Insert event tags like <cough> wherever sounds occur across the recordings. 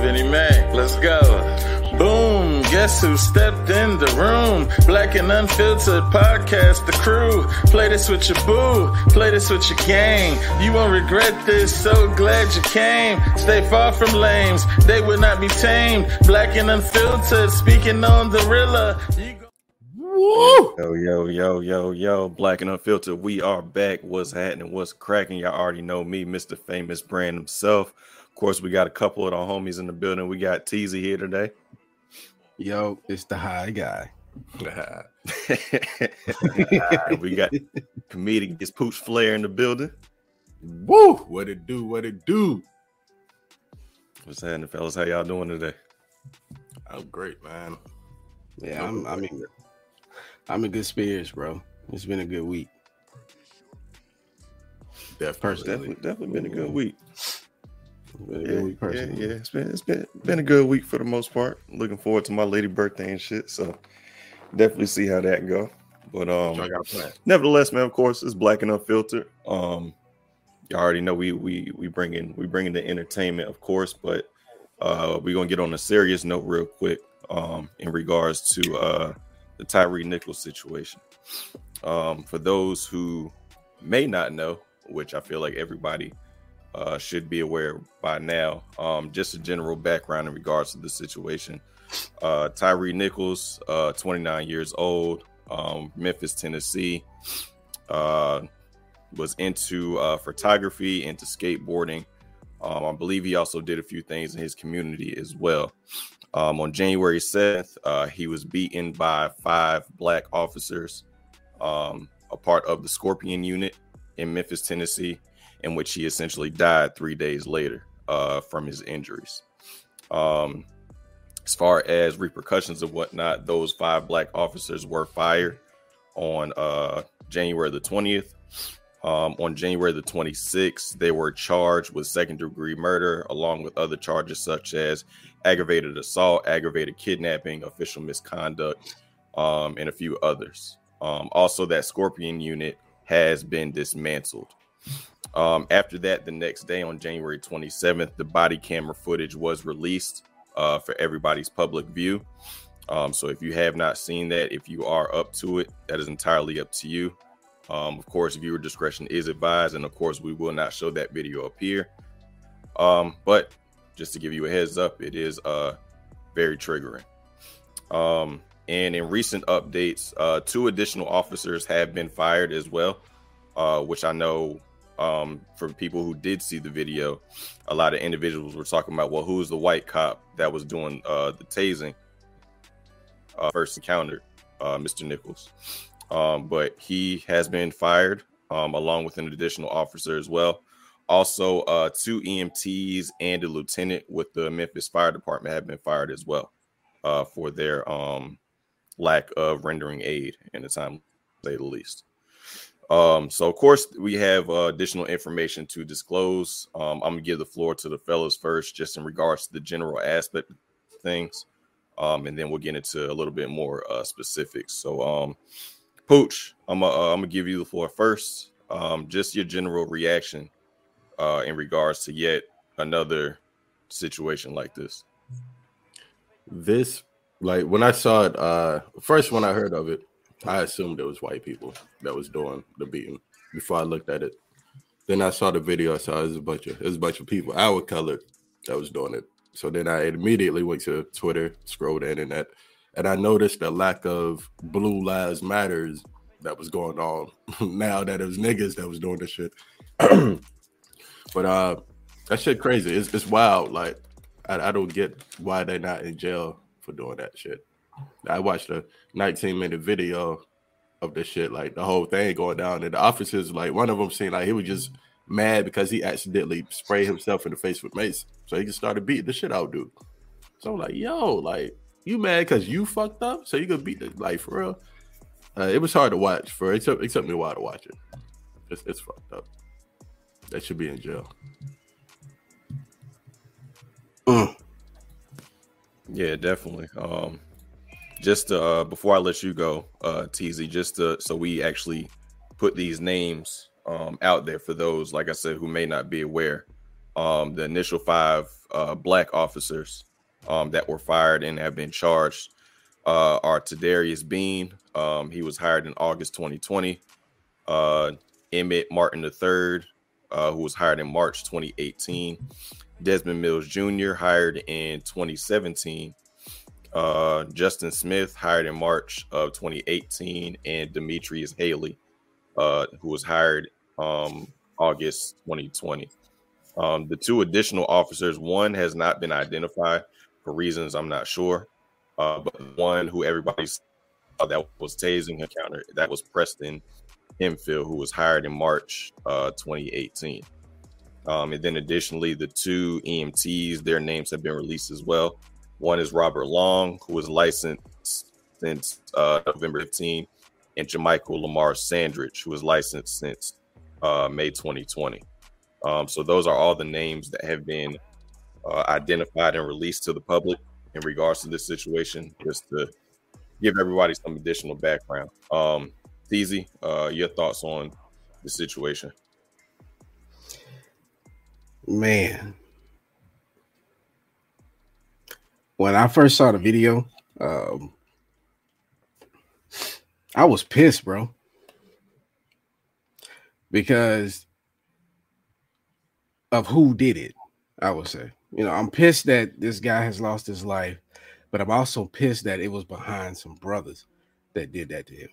Vinnie Mac, let's go. Boom, guess who stepped in the room? Black and Unfiltered podcast, the crew. Play this with your boo, play this with your gang. You won't regret this, so glad you came. Stay far from lames, they would not be tamed. Black and Unfiltered, speaking on the Rilla. Woo! Yo, yo, yo, yo, yo, Black and Unfiltered. We are back. What's happening? What's cracking? Y'all already know me, Mr. Famous Brand himself. Of course, we got a couple of our homies in the building. We got Teasy here today. Yo, it's the high guy. <laughs> we got comedic is Pooch Flair in the building. Woo! What it do? What it do? What's happening, fellas? How y'all doing today? I'm great, man. Yeah, I'm. I mean, I'm in good spirits, bro. It's been a good week. Definitely, definitely, definitely been a good week. Yeah, good week yeah, yeah, it's been it's been been a good week for the most part. Looking forward to my lady birthday and shit. So definitely see how that go. But um, nevertheless, man, of course, it's black and unfiltered. Um, y'all already know we we we bring in we bring in the entertainment, of course, but uh, we're gonna get on a serious note real quick. Um, in regards to uh the Tyre Nichols situation. Um, for those who may not know, which I feel like everybody uh, should be aware by now, um, just a general background in regards to the situation. Uh, Tyre Nichols, uh, 29 years old, um, Memphis, Tennessee, uh, was into uh, photography, into skateboarding. Um, I believe he also did a few things in his community as well. Um, on January 7th, uh, he was beaten by five black officers, um, a part of the Scorpion unit in Memphis, Tennessee, in which he essentially died three days later uh, from his injuries. Um, as far as repercussions of whatnot, those five black officers were fired on uh, January the 20th. Um, on January the 26th, they were charged with second degree murder, along with other charges such as aggravated assault, aggravated kidnapping, official misconduct, um, and a few others. Um, also, that Scorpion unit has been dismantled. Um, after that, the next day on January 27th, the body camera footage was released uh, for everybody's public view. Um, so if you have not seen that, if you are up to it, that is entirely up to you. Um, of course, viewer discretion is advised, and of course, we will not show that video up here. Um, but just to give you a heads up, it is uh very triggering. Um, and in recent updates, uh, two additional officers have been fired as well, uh, which I know um, for people who did see the video, a lot of individuals were talking about, well, who's the white cop that was doing uh, the tasing? Uh, first encountered uh, Mr. Nichols, um, but he has been fired um, along with an additional officer as well. Also, uh, two EMTs and a lieutenant with the Memphis Fire Department have been fired as well uh, for their um, lack of rendering aid in the time, say the least. Um, so, of course, we have uh, additional information to disclose. Um, I'm gonna give the floor to the fellows first, just in regards to the general aspect things, um, and then we'll get into a little bit more uh, specifics. So, um, Pooch, I'm, uh, I'm gonna give you the floor first. Um, just your general reaction uh, in regards to yet another situation like this? This, like when I saw it, uh, first when I heard of it, I assumed it was white people that was doing the beating before I looked at it. Then I saw the video. I saw it was a bunch of it was a bunch of people our color that was doing it. So then I immediately went to Twitter, scrolled the internet, and I noticed the lack of Blue Lives Matters that was going on <laughs> now that it was niggas that was doing the shit. <clears throat> But uh, that shit crazy. It's it's wild. Like I, I don't get why they're not in jail for doing that shit. I watched a 19 minute video of this shit, like the whole thing going down. And the officers, like one of them, seemed like he was just mad because he accidentally sprayed himself in the face with mace, so he just started beating the shit out, dude. So I'm like, yo, like you mad because you fucked up, so you could beat the like for real. Uh, it was hard to watch for it took, it took me a while to watch it. It's, it's fucked up. That should be in jail. Mm. Yeah, definitely. Um, just uh, before I let you go, uh, TZ, just to, so we actually put these names um, out there for those, like I said, who may not be aware. um, the initial five uh, black officers um, that were fired and have been charged uh, are Tadarius Bean. Um, he was hired in August 2020. Uh, Emmett Martin III, uh, who was hired in March 2018. Desmond Mills Jr., hired in 2017. Uh, Justin Smith, hired in March of 2018. And Demetrius Haley, uh, who was hired um, August 2020. Um, the two additional officers, one has not been identified for reasons I'm not sure, uh, but one who everybody saw that was tasing encounter that was Preston Hemphill, who was hired in March uh, 2018. Um, and then additionally, the two EMTs, their names have been released as well. One is Robert Long, who was licensed since uh, November 15, and Jamichael Lamar Sandridge, who was licensed since uh, May 2020. Um, so those are all the names that have been uh, identified and released to the public in regards to this situation, just to give everybody some additional background. Um, uh, your thoughts on the situation? Man, when I first saw the video, um, I was pissed, bro, because of who did it. I would say, you know, I'm pissed that this guy has lost his life, but I'm also pissed that it was behind some brothers that did that to him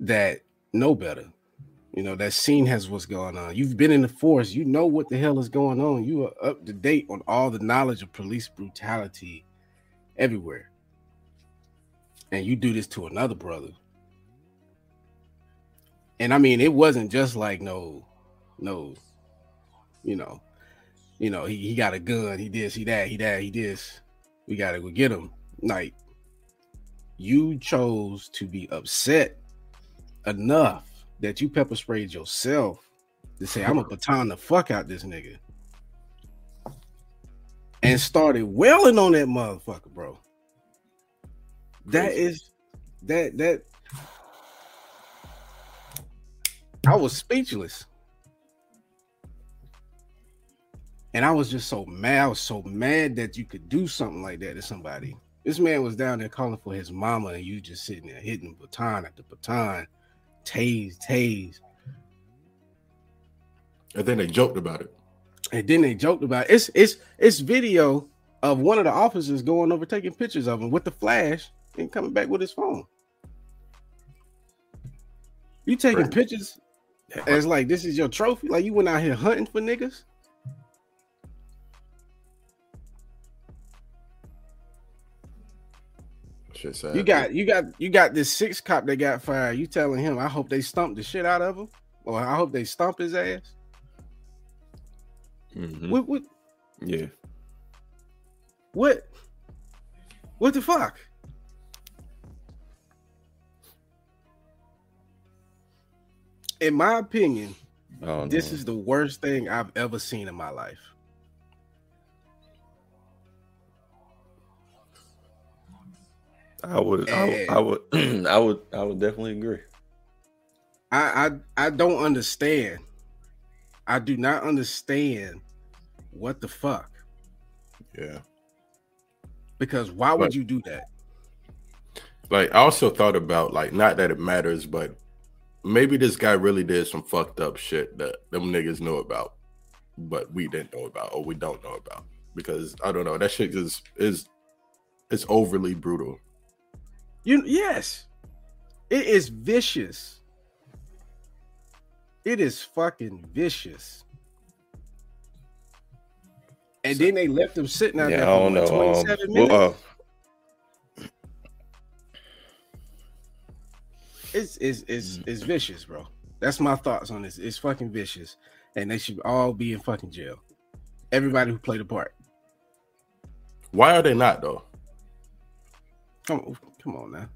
that know better. You know, that scene has what's going on. You've been in the force, you know what the hell is going on. You are up to date on all the knowledge of police brutality everywhere. And you do this to another brother. And I mean, it wasn't just like no, no, you know, you know, he, he got a gun, he did see that, he that, he this. We gotta go get him. Like you chose to be upset enough that you pepper sprayed yourself to say, I'm gonna <laughs> baton the fuck out this nigga. And started wailing on that motherfucker, bro. That is that that I was speechless. And I was just so mad. I was so mad that you could do something like that to somebody. This man was down there calling for his mama, and you just sitting there hitting baton at the baton tase, tase. And then they joked about it. And then they joked about it. It's it's it's video of one of the officers going over taking pictures of him with the flash and coming back with his phone. You taking right. pictures as like this is your trophy? Like you went out here hunting for niggas? Shit sad. You got you got you got this six cop that got fired. You telling him, I hope they stump the shit out of him, or I hope they stomp his ass. Mm-hmm. What, what? Yeah. What? What the fuck? In my opinion, oh, this no. is the worst thing I've ever seen in my life. I would, I, I, would, <clears throat> I would, I would definitely agree. I, I, I don't understand. I do not understand what the fuck. Yeah. Because why would you do that? Like, I also thought about like not that it matters, but maybe this guy really did some fucked up shit that them niggas know about, but we didn't know about or we don't know about. Because I don't know, that shit is is it's overly brutal. You yes, it is vicious. It is fucking vicious. And then they left him sitting out yeah, there for know, 27 um, minutes. Well, uh, it's, it's it's it's vicious, bro. That's my thoughts on this. It's fucking vicious, and they should all be in fucking jail. Everybody who played a part. Why are they not though? Come Come on now.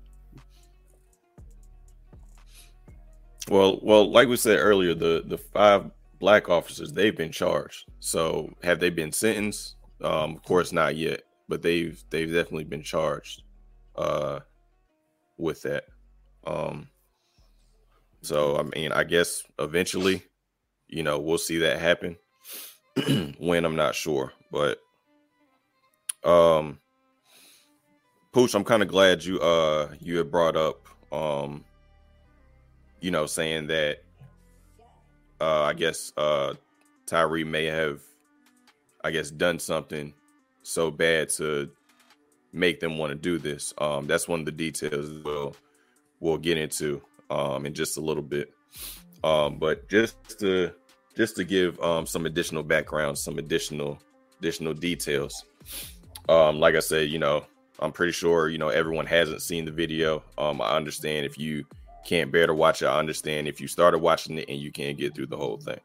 Well, well, like we said earlier, the the five black officers they've been charged. So have they been sentenced? Um, of course not yet, but they've they've definitely been charged uh with that. Um so I mean I guess eventually, you know, we'll see that happen. <clears throat> when I'm not sure, but um, Pooch, I'm kind of glad you uh you had brought up um, you know, saying that uh I guess uh Tyre may have I guess done something so bad to make them want to do this. Um, that's one of the details we'll we'll get into um in just a little bit. Um, but just to just to give um some additional background, some additional additional details. Um, like I said, you know, I'm pretty sure you know everyone hasn't seen the video. Um, I understand if you can't bear to watch it. I understand if you started watching it and you can't get through the whole thing.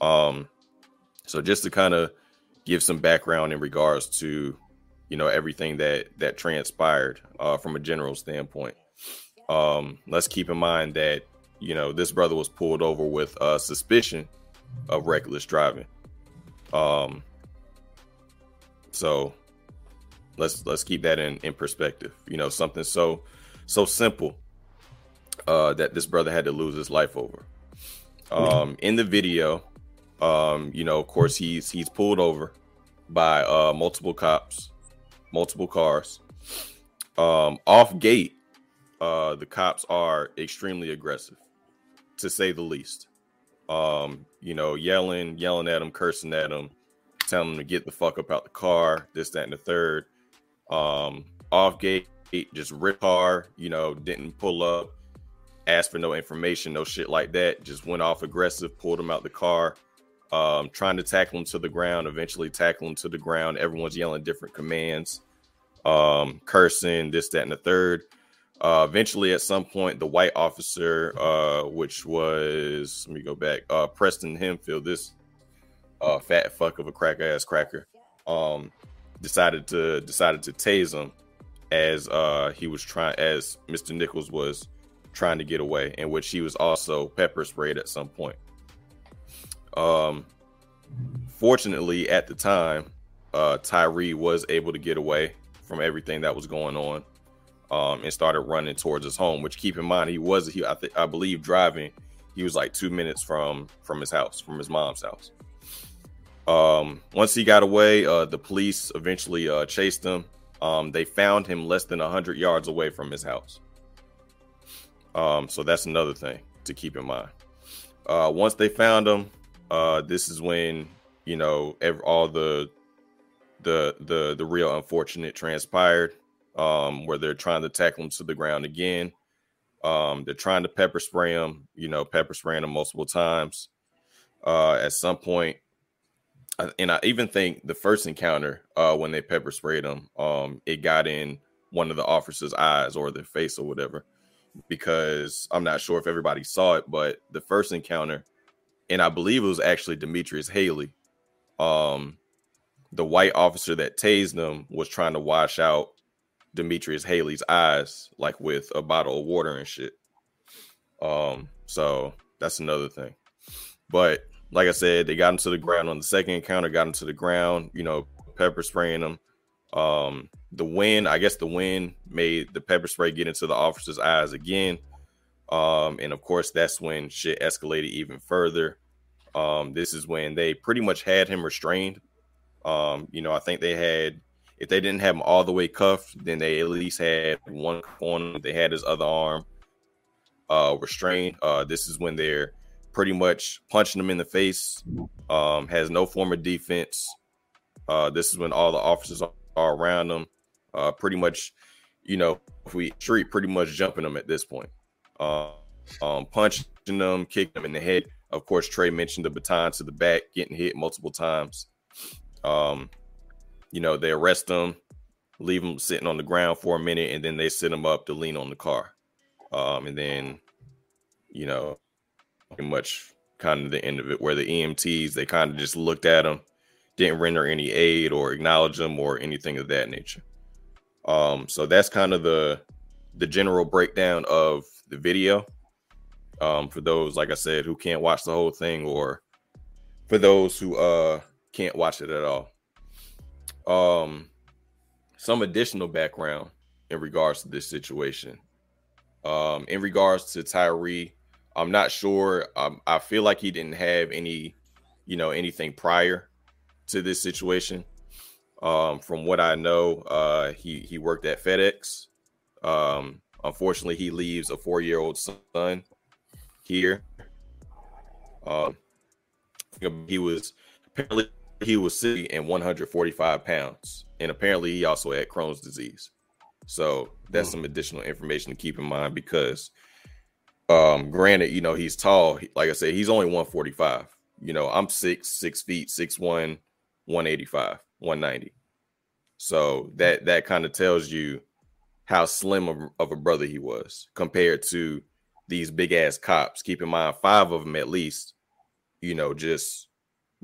Um, so just to kind of give some background in regards to you know everything that that transpired uh, from a general standpoint. Um, let's keep in mind that you know this brother was pulled over with a suspicion of reckless driving. Um, so let's let's keep that in in perspective. You know, something so so simple uh, that this brother had to lose his life over. Um, in the video, um, you know, of course, he's he's pulled over by uh, multiple cops, multiple cars. Um, off gate, uh, the cops are extremely aggressive, to say the least. Um, you know, yelling, yelling at him, cursing at him, telling him to get the fuck up out the car, this, that, and the third. Um, off gate, just rip car, you know, didn't pull up, ask for no information, no shit like that. Just went off aggressive, pulled him out the car, um, trying to tackle him to the ground, eventually tackle him to the ground. Everyone's yelling different commands, um, cursing, this, that, and the third. Uh, eventually, at some point, the white officer, uh, which was let me go back, uh, Preston Hemphill, this uh, fat fuck of a crack ass cracker, um, decided to decided to tase him as uh, he was trying, as Mr. Nichols was trying to get away, in which he was also pepper sprayed at some point. Um, fortunately, at the time, uh, Tyre was able to get away from everything that was going on um, and started running towards his home. Which keep in mind, he was he I, th- I believe driving. He was like two minutes from from his house, from his mom's house. Um, once he got away, uh, the police eventually uh, chased him. Um, they found him less than hundred yards away from his house. Um, so that's another thing to keep in mind. Uh, once they found him, uh, this is when you know all the the the the real unfortunate transpired um, where they're trying to tackle him to the ground again. Um, they're trying to pepper spray him, you know, pepper spraying him multiple times. Uh, at some point, and I even think the first encounter, uh, when they pepper sprayed him, um, it got in one of the officers' eyes or their face or whatever. Because I'm not sure if everybody saw it, but the first encounter, and I believe it was actually Demetrius Haley, um, the white officer that tased them was trying to wash out Demetrius Haley's eyes, like with a bottle of water and shit. Um, so that's another thing. But like I said, they got him to the ground on the second encounter, got him to the ground, you know, pepper spraying him. Um, the wind, I guess the wind made the pepper spray get into the officer's eyes again. Um, and of course, that's when shit escalated even further. Um, this is when they pretty much had him restrained. Um, you know, I think they had if they didn't have him all the way cuffed, then they at least had one on. They had his other arm uh, restrained. Uh, this is when they're pretty much punching them in the face. Um, has no form of defense. Uh, this is when all the officers are, around them. Uh, pretty much, you know, if we treat pretty much jumping them at this point. Uh, um, punching them, kicking them in the head. Of course, Trey mentioned the baton to the back, getting hit multiple times. Um, you know, they arrest them, leave them sitting on the ground for a minute, and then they sit them up to lean on the car. Um, and then, you know, much kind of the end of it, where the EMTs they kind of just looked at them, didn't render any aid or acknowledge them or anything of that nature. Um, so that's kind of the the general breakdown of the video. Um, for those, like I said, who can't watch the whole thing, or for those who uh can't watch it at all um some additional background in regards to this situation. Um, in regards to Tyre, I'm not sure. Um, I feel like he didn't have any, you know, anything prior to this situation. Um, from what I know, uh, he he worked at FedEx. Um, unfortunately, he leaves a four year old son here. Um, he was apparently he was sitting and 145 pounds, and apparently he also had Crohn's disease. So that's mm. some additional information to keep in mind because, um, granted, you know he's tall. Like I said, he's only 145. You know, I'm six six feet six one, 185, 190. So that that kind of tells you how slim of, of, a brother he was compared to these big ass cops. Keep in mind, five of them at least, you know, just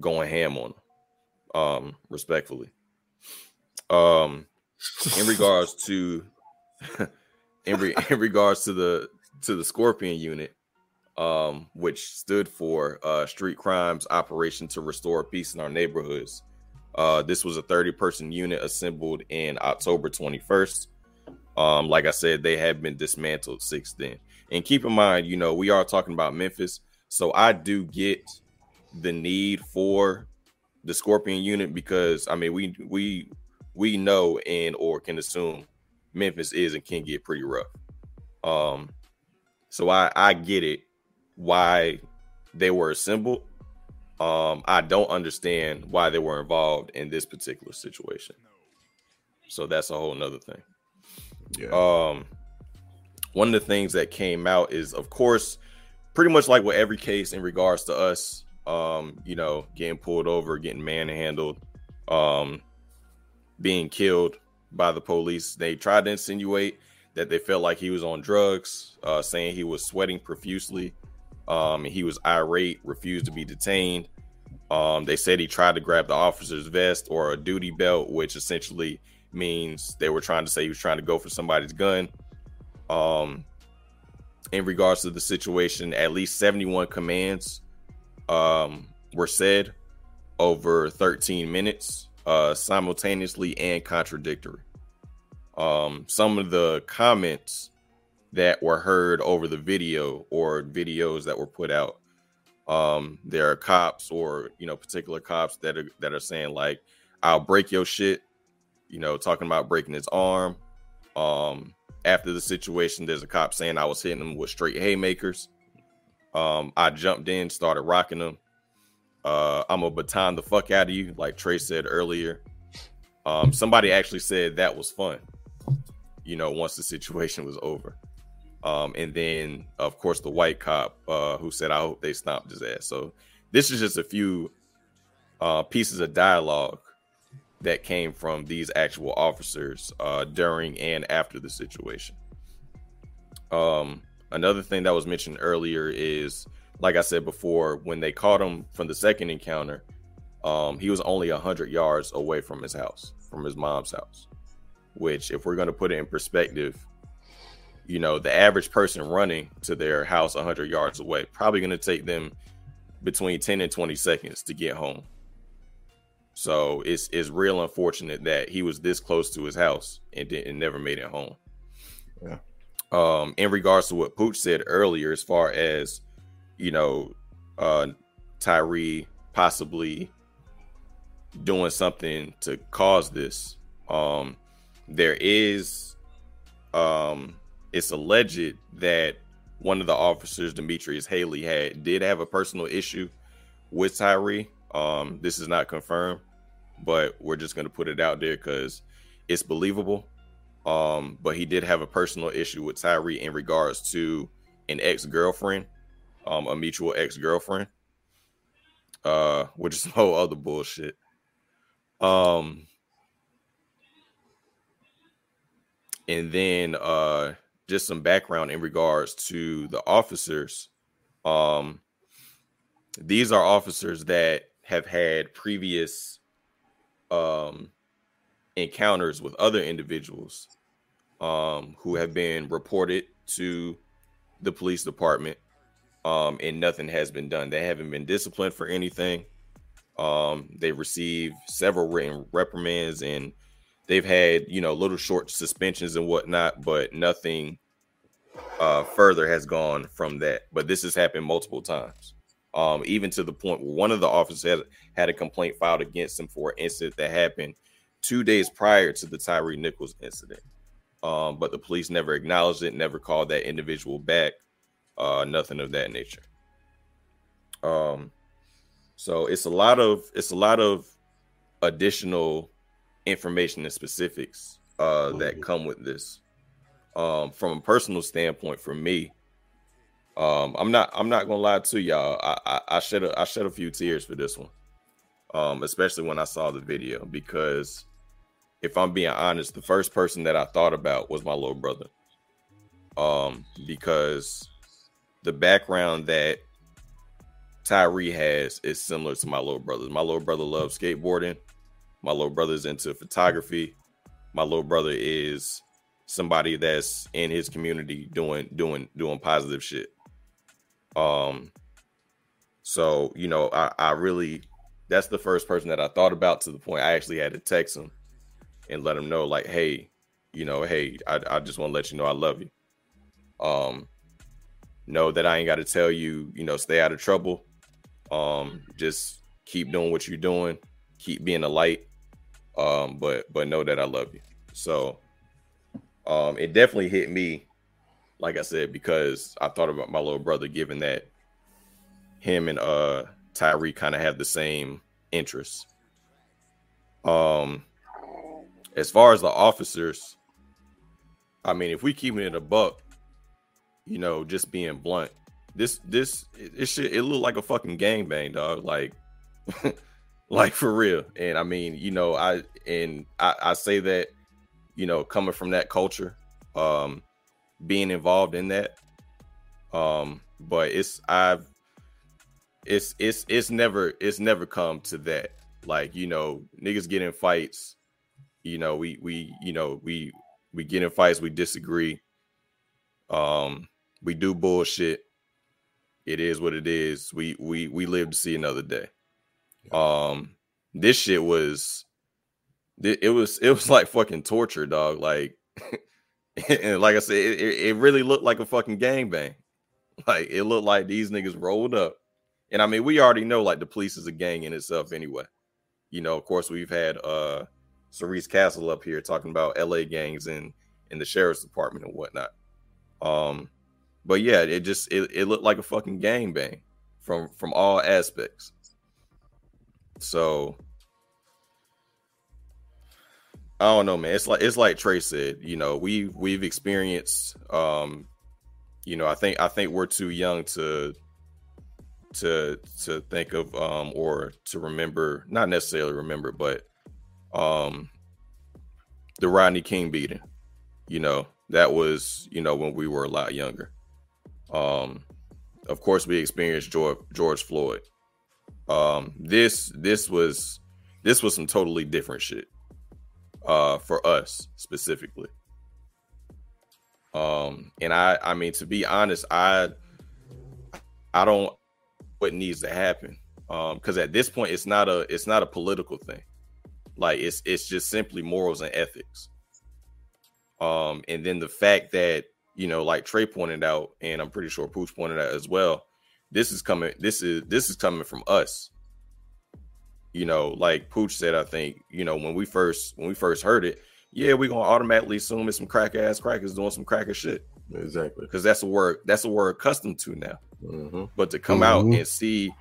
going ham on them, um, respectfully. Um, in regards to, <laughs> in, re, in regards to the to the Scorpion unit, um, which stood for uh, Street Crimes Operation to Restore Peace in Our Neighborhoods. Uh, this was a 30 person unit assembled in October 21st. Um, like I said, they have been dismantled since then. And keep in mind, you know, we are talking about Memphis. So I do get the need for the Scorpion unit because I mean we we we know and or can assume Memphis is and can get pretty rough. Um so I I get it why they were assembled um, I don't understand why they were involved in this particular situation. So that's a whole nother thing. Yeah. Um, one of the things that came out is, of course, pretty much like with every case in regards to us, um, you know, getting pulled over, getting manhandled, um, being killed by the police. They tried to insinuate that they felt like he was on drugs, uh, saying he was sweating profusely um, he was irate, refused to be detained. Um, they said he tried to grab the officer's vest or a duty belt, which essentially means they were trying to say he was trying to go for somebody's gun. Um, in regards to the situation, at least 71 commands um, were said over 13 minutes, uh, simultaneously and contradictory. Um, some of the comments that were heard over the video or videos that were put out. Um, there are cops or you know particular cops that are that are saying like, "I'll break your shit," you know, talking about breaking his arm. Um, after the situation, there's a cop saying I was hitting him with straight haymakers. Um, I jumped in, started rocking him. Uh, I'm a baton the fuck out of you, like Trey said earlier. Um, somebody actually said that was fun. You know, once the situation was over. Um, and then, of course, the white cop uh, who said, "I hope they stomped his ass." So this is just a few uh, pieces of dialogue that came from these actual officers uh, during and after the situation. Um, another thing that was mentioned earlier is, like I said before, when they caught him from the second encounter, um, he was only hundred yards away from his house, from his mom's house. Which, if we're going to put it in perspective, you know, the average person running to their house 100 yards away probably going to take them between 10 and 20 seconds to get home. So it's it's real unfortunate that he was this close to his house and didn't never made it home. Yeah. Um, in regards to what Pooch said earlier, as far as you know, uh, Tyre possibly doing something to cause this. Um, there is um it's alleged that one of the officers, Demetrius Haley, had did have a personal issue with Tyre. Um, this is not confirmed, but we're just gonna put it out there because it's believable. Um, but he did have a personal issue with Tyre in regards to an ex-girlfriend, um, a mutual ex-girlfriend, uh, which is <laughs> whole other bullshit. Um, and then uh just some background in regards to the officers. Um, these are officers that have had previous um, encounters with other individuals um, who have been reported to the police department, um, and nothing has been done. They haven't been disciplined for anything. Um, they received several written reprimands and they've had you know little short suspensions and whatnot, but nothing uh, further has gone from that. But this has happened multiple times. Um, even to the point where one of the officers had, had a complaint filed against him for an incident that happened two days prior to the Tyre Nichols incident. Um, but the police never acknowledged it, never called that individual back, uh, nothing of that nature. Um, so it's a lot of it's a lot of additional information and specifics uh, that mm-hmm. come with this. Um, from a personal standpoint, for me, um, I'm not I'm not gonna lie to y'all. I, I, I shed a, I shed a few tears for this one, um, especially when I saw the video because if I'm being honest, the first person that I thought about was my little brother. Um, because the background that Tyre has is similar to my little brother's. My little brother loves skateboarding. My little brother's into photography. My little brother is somebody that's in his community doing doing doing positive shit. Um so you know, I, I really that's the first person that I thought about to the point I actually had to text him and let him know, like, hey, you know, hey, I, I just want to let you know I love you. Um, know that I ain't got to tell you, you know, stay out of trouble. Um, just keep doing what you're doing, keep being a light. Um, but but know that I love you. So um it definitely hit me, like I said, because I thought about my little brother, given that him and uh Tyre kind of have the same interests. Um as far as the officers, I mean, if we keep it a buck, you know, just being blunt, this this it, it should it look like a fucking gangbang, dog. Like, <laughs> like for real. And I mean, you know, I and I, I say that, you know, coming from that culture, um, being involved in that, um, but it's I've it's it's it's never it's never come to that. Like, you know, niggas get in fights you know we we you know we we get in fights we disagree um we do bullshit it is what it is we we we live to see another day um this shit was it was it was <laughs> like fucking torture dog like <laughs> and like i said it, it really looked like a fucking gangbang like it looked like these niggas rolled up and i mean we already know like the police is a gang in itself anyway you know of course we've had uh Cerise Castle up here talking about LA gangs and in the sheriff's department and whatnot. Um, but yeah, it just it, it looked like a fucking gang bang from from all aspects. So I don't know, man. It's like it's like Trey said, you know, we we've experienced um, you know, I think I think we're too young to to to think of um or to remember, not necessarily remember, but um the Rodney King beating. You know, that was, you know, when we were a lot younger. Um of course we experienced George, George Floyd. Um this this was this was some totally different shit uh for us specifically. Um and I I mean to be honest, I I don't what needs to happen. Um because at this point it's not a it's not a political thing. Like it's it's just simply morals and ethics. Um, and then the fact that you know, like Trey pointed out, and I'm pretty sure Pooch pointed out as well. This is coming. This is this is coming from us. You know, like Pooch said, I think you know when we first when we first heard it, yeah, we're gonna automatically assume it's some crack ass crackers doing some cracker shit. Exactly, because that's a word that's a word accustomed to now. Mm-hmm. But to come mm-hmm. out and see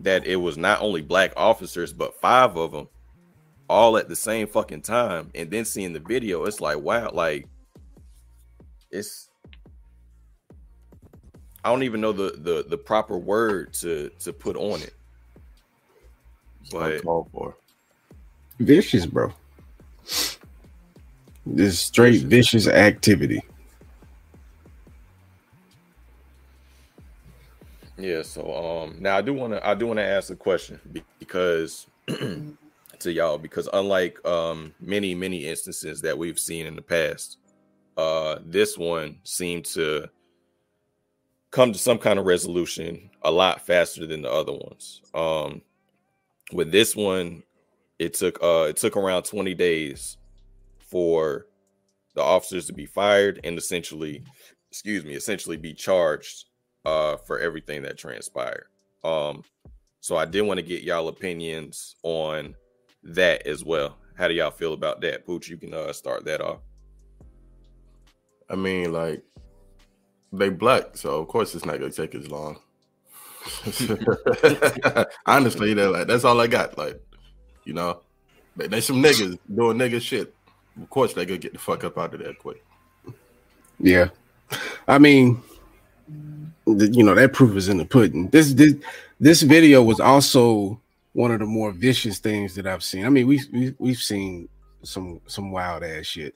that it was not only black officers but five of them all at the same fucking time and then seeing the video it's like wow like it's i don't even know the the, the proper word to to put on it. But called for. Vicious bro. This straight vicious. vicious activity. Yeah so um now i do want to i do want to ask a question because <clears throat> to y'all because unlike um, many many instances that we've seen in the past, uh, this one seemed to come to some kind of resolution a lot faster than the other ones. Um, with this one, it took uh, it took around 20 days for the officers to be fired and essentially, excuse me, essentially be charged uh, for everything that transpired. Um, so I did want to get y'all opinions on that as well. How do y'all feel about that? Pooch, you can uh, start that off. I mean, like they black, so of course it's not gonna take as long. <laughs> Honestly, they're like that's all I got. Like, you know, they, they some niggas doing nigga shit. Of course they gonna get the fuck up out of there quick. Yeah, I mean, you know that proof is in the pudding. This this this video was also one of the more vicious things that I've seen. I mean, we, we we've seen some some wild ass shit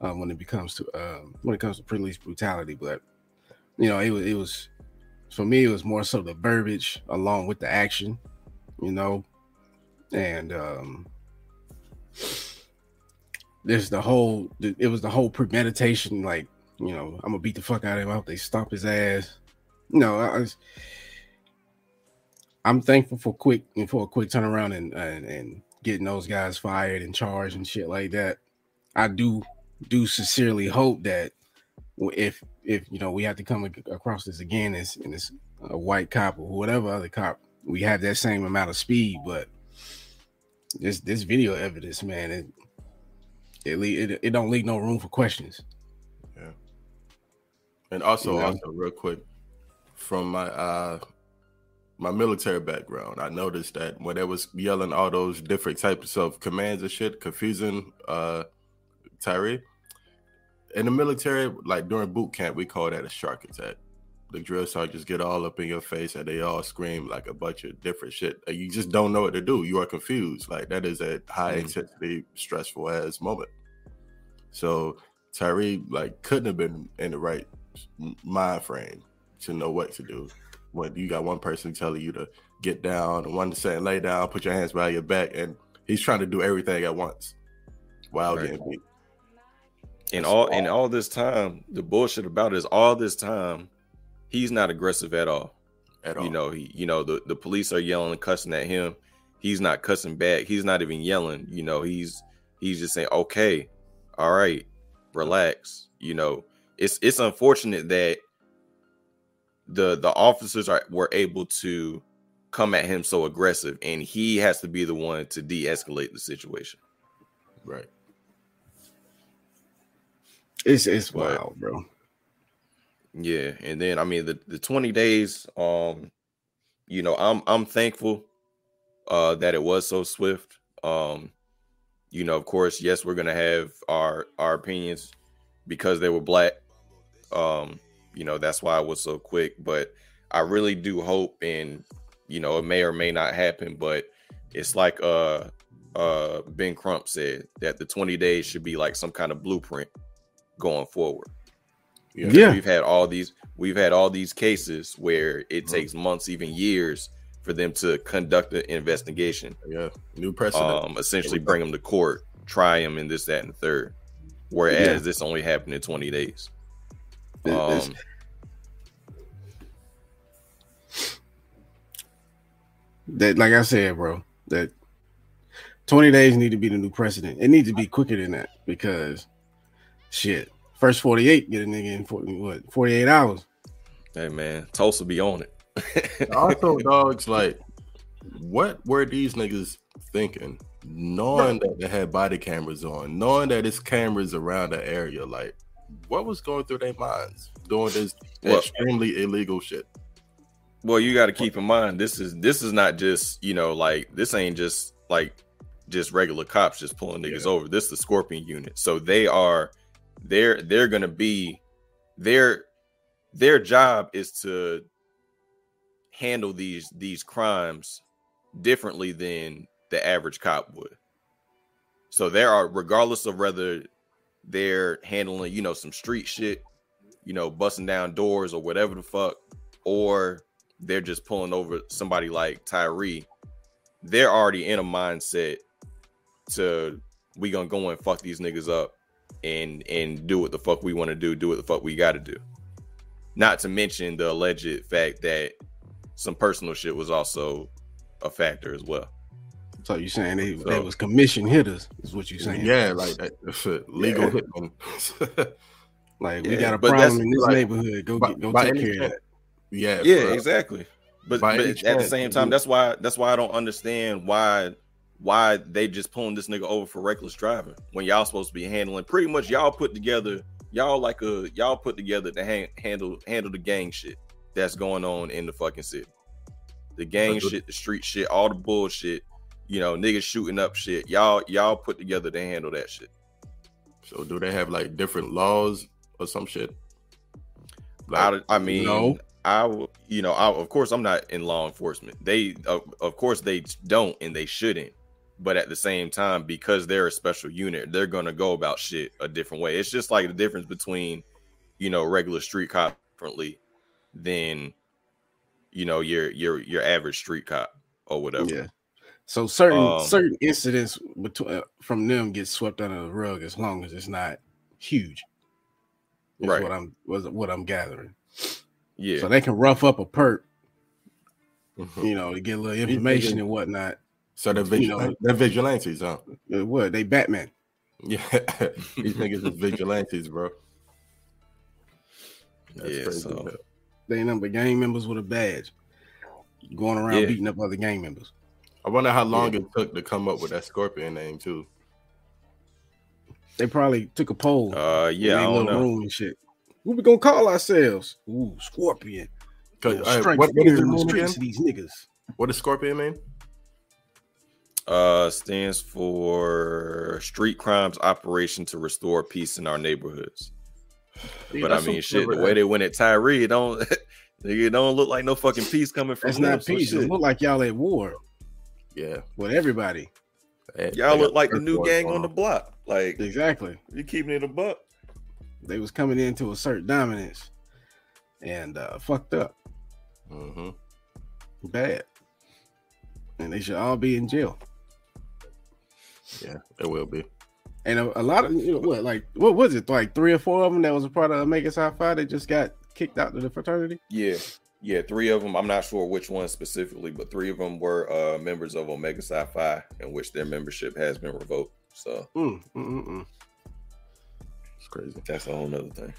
um, when it becomes to um, when it comes to police brutality, but you know, it was it was for me it was more so the verbiage along with the action, you know, and um, there's the whole it was the whole premeditation, like you know, I'm gonna beat the fuck out of him. I hope they stomp his ass. You know, I I'm thankful for quick and for a quick turnaround and, and and getting those guys fired and charged and shit like that. I do do sincerely hope that if if you know we have to come across this again as in this a white cop or whatever other cop, we have that same amount of speed. But this this video evidence, man, it it it, it don't leave no room for questions. Yeah, and also you know? also real quick from my uh my military background, I noticed that when they was yelling all those different types of commands and shit, confusing uh Tyre. In the military, like during boot camp, we call that a shark attack. The drill sergeants get all up in your face and they all scream like a bunch of different shit. You just don't know what to do. You are confused. Like that is a high mm. intensity, stressful ass moment. So Tyre like couldn't have been in the right mind frame to know what to do when you got one person telling you to get down and one saying lay down, put your hands behind your back, and he's trying to do everything at once while right. getting beat. And all in all this time, the bullshit about it is all this time, he's not aggressive at all. At all. You know, he you know, the, the police are yelling and cussing at him. He's not cussing back. He's not even yelling. You know, he's he's just saying, Okay, all right, relax. You know, it's it's unfortunate that the the officers are were able to come at him so aggressive and he has to be the one to de-escalate the situation right it's it's wild bro. Yeah and then i mean the the 20 days um you know i'm i'm thankful uh that it was so swift. Um you know of course yes we're gonna have our our opinions because they were black. Um you know, that's why it was so quick. But I really do hope, and you know, it may or may not happen, but it's like uh uh Ben Crump said that the 20 days should be like some kind of blueprint going forward. Yeah. yeah. We've had all these we've had all these cases where it mm-hmm. takes months, even years for them to conduct an investigation. Yeah. New precedent. Um essentially bring them to court, try them in this, that, and third. Whereas yeah. this only happened in 20 days. Um, that, like I said, bro, that 20 days need to be the new precedent. It needs to be quicker than that because shit, first 48 get a nigga in 40, what 48 hours. Hey man, Tulsa be on it. <laughs> also, dogs, like, what were these niggas thinking? Knowing that they had body cameras on, knowing that it's cameras around the area, like what was going through their minds doing this well, extremely illegal shit? Well, you got to keep in mind this is this is not just you know like this ain't just like just regular cops just pulling niggas yeah. over. This is the Scorpion unit, so they are they're they're gonna be their their job is to handle these these crimes differently than the average cop would. So there are regardless of whether they're handling, you know, some street shit, you know, busting down doors or whatever the fuck, or they're just pulling over somebody like Tyre, they're already in a mindset to we gonna go and fuck these niggas up and and do what the fuck we want to do, do what the fuck we got to do. Not to mention the alleged fact that some personal shit was also a factor as well. So you saying they, so, they was commission hitters is what you saying? Yeah, like that, legal yeah. hitman. <laughs> like we got a problem in this like, neighborhood. Go by, get, go take care of that. Yeah, yeah, exactly. But, but at the same time, that's why that's why I don't understand why why they just pulling this nigga over for reckless driving when y'all supposed to be handling pretty much y'all put together y'all like a y'all put together to ha- handle handle the gang shit that's going on in the fucking city. The gang shit, the street shit, all the bullshit, you know, niggas shooting up shit. Y'all y'all put together to handle that shit. So do they have like different laws or some shit? Like, I, I mean, no. I you know, I, of course I'm not in law enforcement. They of, of course they don't and they shouldn't. But at the same time, because they're a special unit, they're gonna go about shit a different way. It's just like the difference between, you know, regular street cop differently than, you know, your your your average street cop or whatever. Yeah. So certain um, certain incidents between uh, from them get swept under the rug as long as it's not huge. right. What I'm was what I'm gathering. Yeah. So they can rough up a perk, mm-hmm. you know, to get a little information and whatnot. So they're, vigil- they're vigilantes, huh? Uh, what? They Batman. Yeah. <laughs> These niggas are vigilantes, bro. That's yeah, crazy. So. They number gang members with a badge. Going around yeah. beating up other gang members. I wonder how long yeah. it took to come up with that scorpion name too. They probably took a poll. Uh yeah, I don't know. room and shit. What we gonna call ourselves? Ooh, scorpion. Uh, what, what is the streets these niggas? What does scorpion mean? Uh stands for street crimes operation to restore peace in our neighborhoods. Dude, but I mean shit, the way they went at Tyre, don't <laughs> it don't look like no fucking peace coming from That's not peace. it look like y'all at war. Yeah, with everybody. Y'all look like the new gang on the block. Like exactly. You keeping it a buck. They was coming into assert dominance and uh fucked up. Mm-hmm. Bad. And they should all be in jail. Yeah, it will be. And a, a, lot of you know what, like what was it, like three or four of them that was a part of Omega Psi Phi that just got kicked out of the fraternity? Yeah, yeah, three of them. I'm not sure which one specifically, but three of them were uh, members of Omega Psi Phi, in which their membership has been revoked. So mm, mm, mm, mm. it's crazy. That's a whole nother thing.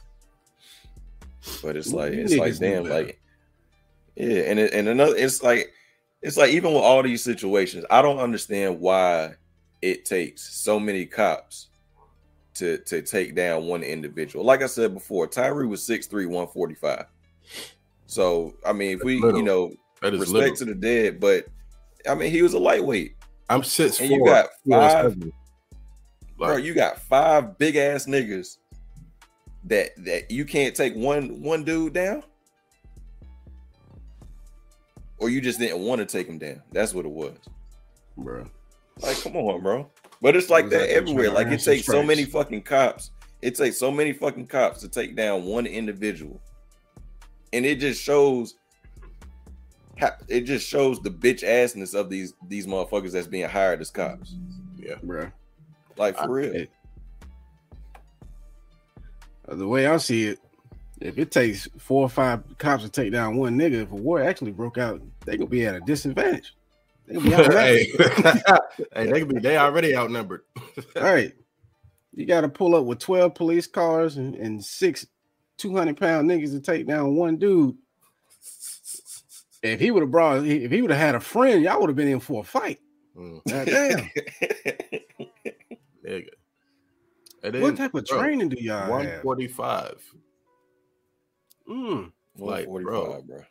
But it's like it's like damn, like yeah, and it, and another, it's like it's like even with all these situations, I don't understand why it takes so many cops to to take down one individual. Like I said before, Tyre was 6'3, 145. So I mean, if we you know respect little. to the dead, but I mean he was a lightweight. I'm six and four, you got five, bro. You got five big ass niggas that that you can't take one one dude down, or you just didn't want to take him down. That's what it was, bro. Like, come on, bro. But it's like that everywhere. Like, it takes so many fucking cops. It takes so many fucking cops to take down one individual and it just shows it just shows the bitch assness of these these motherfuckers that's being hired as cops. Yeah, bro. Like for I, real. It, the way I see it, if it takes four or five cops to take down one nigga, if a war actually broke out, they gonna be at a disadvantage. They be <laughs> hey, <laughs> hey, they could be they already outnumbered. All <laughs> right. You gotta pull up with 12 police cars and, and six 200 pound niggas to take down one dude. If he would have brought, if he would have had a friend, y'all would have been in for a fight. Mm. damn. Then, what type of bro, training do y'all 145. have? Mm. Like, bro. bro.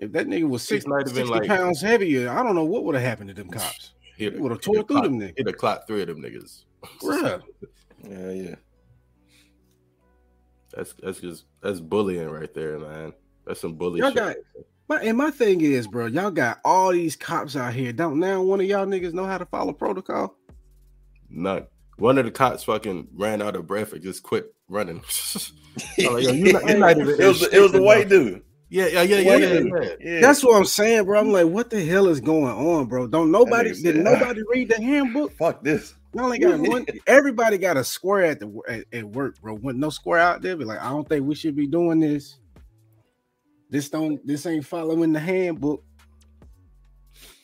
If that nigga was 60, 60 like, pounds heavier, I don't know what would have happened to them cops. He would have tore through them niggas. He'd have clocked three of them niggas. <laughs> Bruh. yeah, yeah. That's that's just that's bullying right there, man. That's some bully y'all Got, my, and my thing is, bro, y'all got all these cops out here. Don't now one of y'all niggas know how to follow protocol? None. One of the cops fucking ran out of breath and just quit running. <laughs> <laughs> like, you're not, you're not it was it was the white dude. Yeah, yeah, yeah, yeah, yeah, yeah, That's what I'm saying, bro. I'm like, what the hell is going on, bro? Don't nobody did nobody read the handbook? <laughs> Fuck this. You only got one. Everybody got a square at the at, at work, bro. When no square out there, be like, I don't think we should be doing this. This don't. This ain't following the handbook.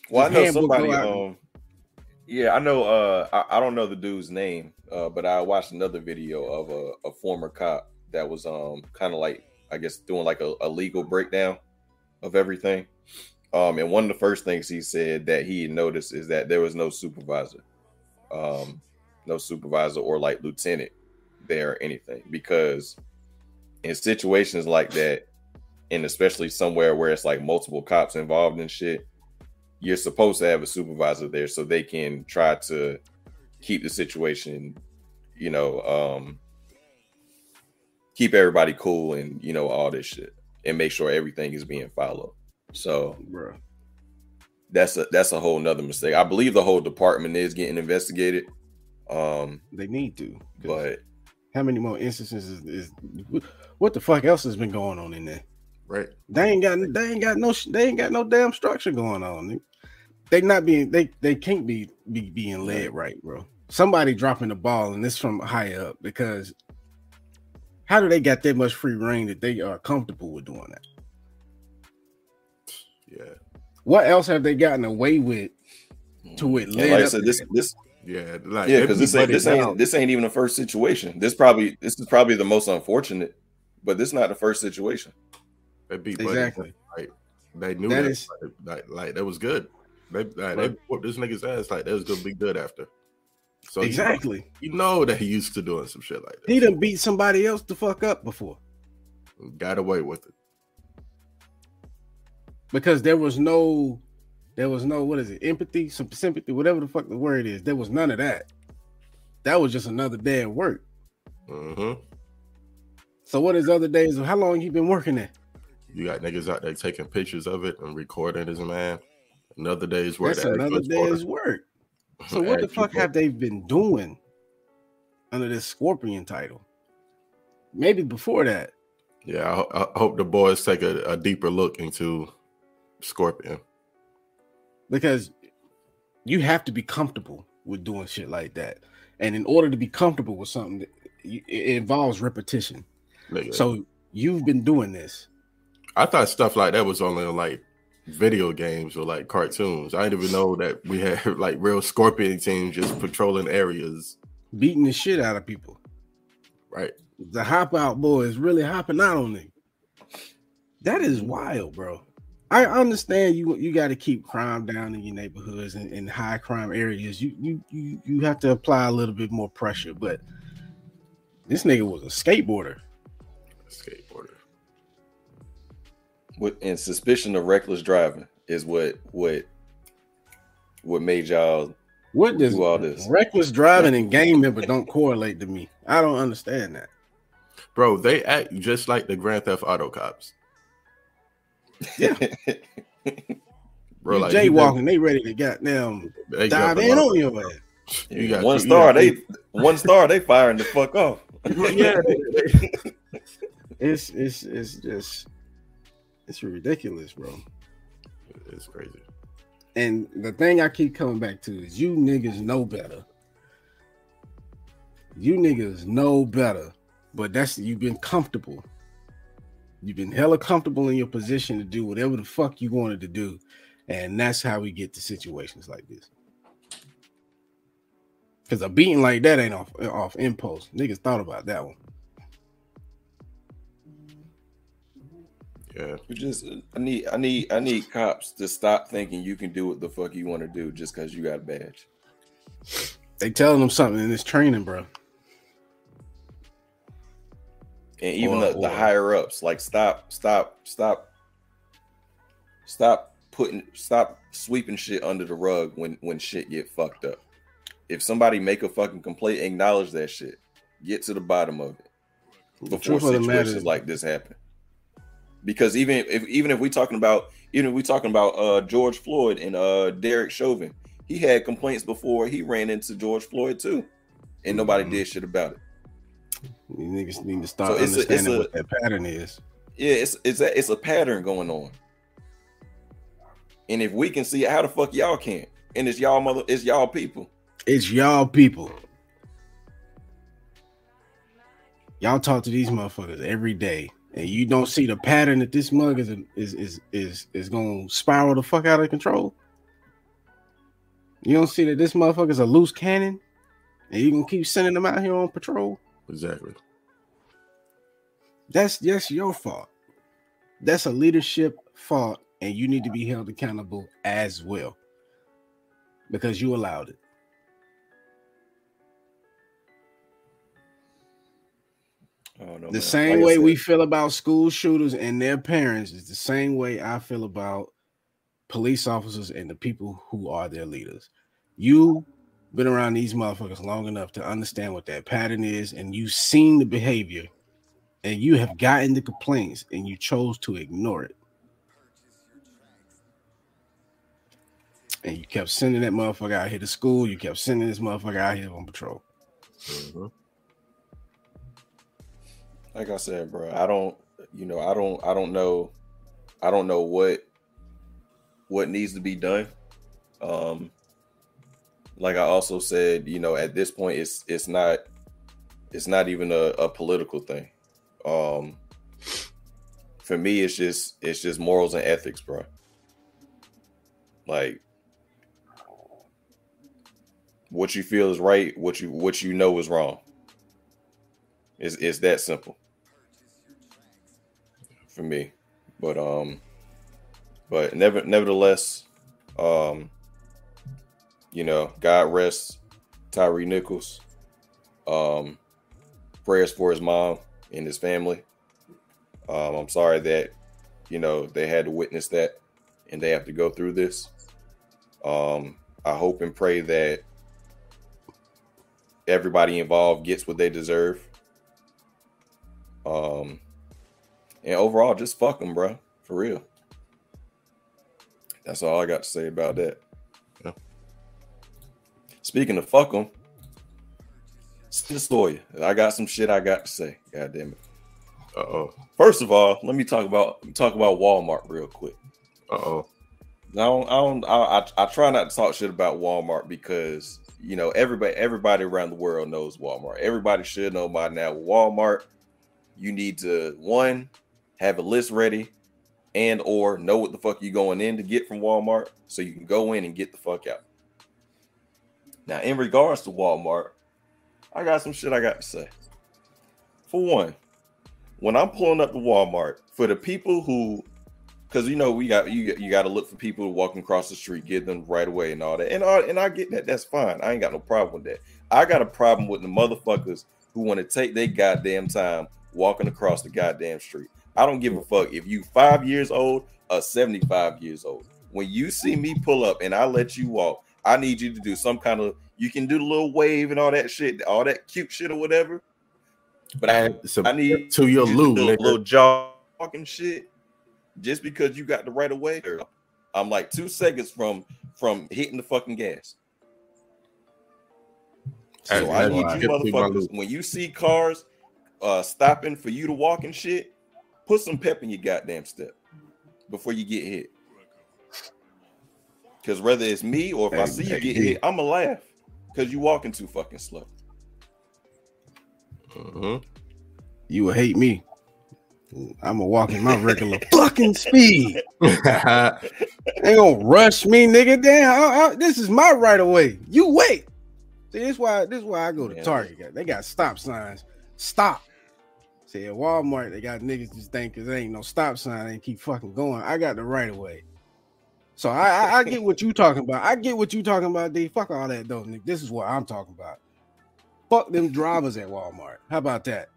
Well, this I know somebody. Um, yeah, I know. Uh, I, I, don't know the dude's name, uh, but I watched another video of a, a former cop that was um kind of like I guess doing like a, a legal breakdown of everything. Um, and one of the first things he said that he noticed is that there was no supervisor, um, no supervisor or like lieutenant there or anything. Because in situations like that, and especially somewhere where it's like multiple cops involved in shit, you're supposed to have a supervisor there so they can try to keep the situation, you know, um, keep everybody cool and you know all this shit and make sure everything is being followed. So, bro, that's a that's a whole nother mistake. I believe the whole department is getting investigated. Um, they need to, but how many more instances is, is what the fuck else has been going on in there? Right. They ain't got they ain't got no they ain't got no damn structure going on. They not being they they can't be be being led right, bro. Somebody dropping the ball and this from high up because how do they got that much free reign that they are comfortable with doing that? Yeah. What else have they gotten away with to mm. it? like I said, this this yeah, like yeah, because this ain't this ain't this ain't even the first situation. This probably this is probably the most unfortunate, but this is not the first situation. They beat exactly. Like they knew that, that is, like, like that was good. They like, they whooped this nigga's ass like that was gonna be good after. So exactly, you know, that he used to doing some shit like that. He done beat somebody else to fuck up before. Got away with it because there was no, there was no what is it, empathy, some sympathy, whatever the fuck the word is. There was none of that. That was just another day at work. Mm-hmm. So what is other days? How long you been working there? You got niggas out there taking pictures of it and recording as a man. Another day's work. That's another day's work. So what the fuck have they been doing under this Scorpion title? Maybe before that. Yeah, I, I hope the boys take a, a, deeper look into Scorpion because you have to be comfortable with doing shit like that, and in order to be comfortable with something, it involves repetition. Nigga. So you've been doing this. I thought stuff like that was only like video games or like cartoons. I didn't even know that we had <laughs> like real scorpion teams just patrolling areas, beating the shit out of people. Right. The hop out boys really hopping out on me. That is wild, bro. I understand you you got to keep crime down in your neighborhoods and in high crime areas. You you you you have to apply a little bit more pressure, but this nigga was a skateboarder. A skateboarder. And suspicion of reckless driving is what what what made y'all what does do all this reckless driving and gang member don't correlate to me. I don't understand that. Bro, they act just like the Grand Theft Auto cops. Yeah. <laughs> Bro, like, jaywalking, they ready to goddamn they dive in on your ass. You got one star, they one star, they firing the fuck off. <laughs> yeah, it's it's it's just it's ridiculous, bro. It's crazy. And the thing I keep coming back to is you niggas know better. You niggas know better, but that's you've been comfortable You've been hella comfortable in your position to do whatever the fuck you wanted to do. And that's how we get to situations like this. Because a beating like that ain't off off impulse. Niggas thought about that one. Yeah. You just I need I need I need cops to stop thinking you can do what the fuck you want to do just because you got a badge. They telling them something in this training, bro. And even or, the, the higher ups like stop stop stop stop putting stop sweeping shit under the rug when when shit get fucked up. If somebody make a fucking complaint acknowledge that shit. Get to the bottom of it before situations like this happen because even if even if we talking about even if we talking about uh george floyd and uh derek chauvin he had complaints before he ran into george floyd too and nobody mm-hmm. did shit about it you niggas need to start so understanding a, a, what that pattern is. Yeah, it's it's a, it's a pattern going on. And if we can see it, how the fuck y'all can't? And it's y'all mother, it's y'all people. It's y'all people. Y'all talk to these motherfuckers every day, and you don't see the pattern that this mug is is is is is gonna spiral the fuck out of control. You don't see that this motherfucker's a loose cannon, and you gonna keep sending them out here on patrol. Exactly. That's just your fault. That's a leadership fault, and you need to be held accountable as well because you allowed it. Know, the man. same like way we feel about school shooters and their parents is the same way I feel about police officers and the people who are their leaders. You been around these motherfuckers long enough to understand what that pattern is, and you've seen the behavior, and you have gotten the complaints, and you chose to ignore it. And you kept sending that motherfucker out here to school. You kept sending this motherfucker out here on patrol. Mm-hmm like I said, bro, I don't, you know, I don't, I don't know, I don't know what what needs to be done. Um, like I also said, you know, at this point, it's it's not it's not even a, a political thing. Um, for me, it's just it's just morals and ethics, bro. Like what you feel is right, what you what you know is wrong. It's, it's that simple for me. But um but never nevertheless, um, you know, God rest Tyre Nichols. Um prayers for his mom and his family. Um, I'm sorry that you know they had to witness that and they have to go through this. Um, I hope and pray that everybody involved gets what they deserve. Um, and overall, just fuck them, bro. For real. That's all I got to say about that. Yeah. Speaking of fuck them, the story. I got some shit I got to say. God damn it. Uh oh. First of all, let me talk about talk about Walmart real quick. Uh oh. I don't. I don't. I, I, I try not to talk shit about Walmart because you know everybody everybody around the world knows Walmart. Everybody should know by now. Walmart, you need to one have a list ready and or know what the fuck you going in to get from Walmart so you can go in and get the fuck out. Now, in regards to Walmart, I got some shit I got to say. For one, when I'm pulling up to Walmart, for the people who because you know we got you you got to look for people walking across the street, get them right away and all that. And and I get that. That's fine. I ain't got no problem with that. I got a problem with the motherfuckers who want to take their goddamn time walking across the goddamn street. I don't give a fuck if you five years old or 75 years old. When you see me pull up and I let you walk, I need you to do some kind of you can do the little wave and all that shit, all that cute shit or whatever. But I, I need to your loop, little, little jaw fucking shit. Just because you got the right of way, I'm like two seconds from from hitting the fucking gas. So I, I need you motherfuckers when you see cars uh stopping for you to walk and shit, Put some pep in your goddamn step before you get hit. Because whether it's me or if hey, I see you get hit, I'ma laugh because you walking too fucking slow. Mm-hmm. You will hate me. I'm gonna walk in my regular <laughs> fucking speed. <laughs> they gonna rush me, nigga. Damn, I, I, this is my right of way. You wait. See, this why this is why I go to Target. They got stop signs. Stop. See, at Walmart, they got niggas just think because there ain't no stop sign, they keep fucking going. I got the right of way. So I, I, I get what you talking about. I get what you talking about, D. Fuck all that though, Nick. This is what I'm talking about. Fuck them drivers at Walmart. How about that?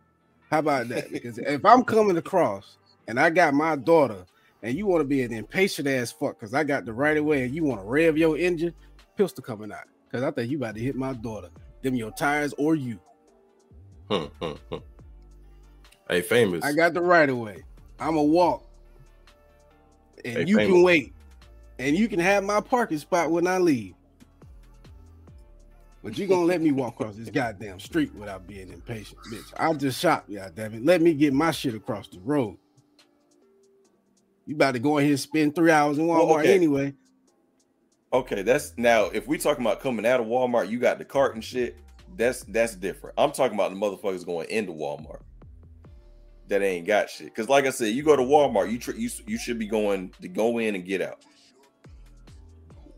How about that? Because <laughs> if I'm coming across and I got my daughter and you want to be an impatient ass fuck because I got the right of way and you want to rev your engine, pistol coming out. Because I think you about to hit my daughter. Them your tires or you. Hmm, hmm, hmm. Hey, famous. I got the right of way. I'm a walk, and hey, you famous. can wait, and you can have my parking spot when I leave. But you gonna let me walk across this goddamn street without being impatient, bitch? I just shot, yeah, damn it. Let me get my shit across the road. You about to go in here and spend three hours in Walmart well, okay. anyway. Okay, that's now if we talking about coming out of Walmart, you got the cart and shit. That's that's different. I'm talking about the motherfuckers going into Walmart that ain't got shit. Because like I said, you go to Walmart, you tr- you you should be going to go in and get out.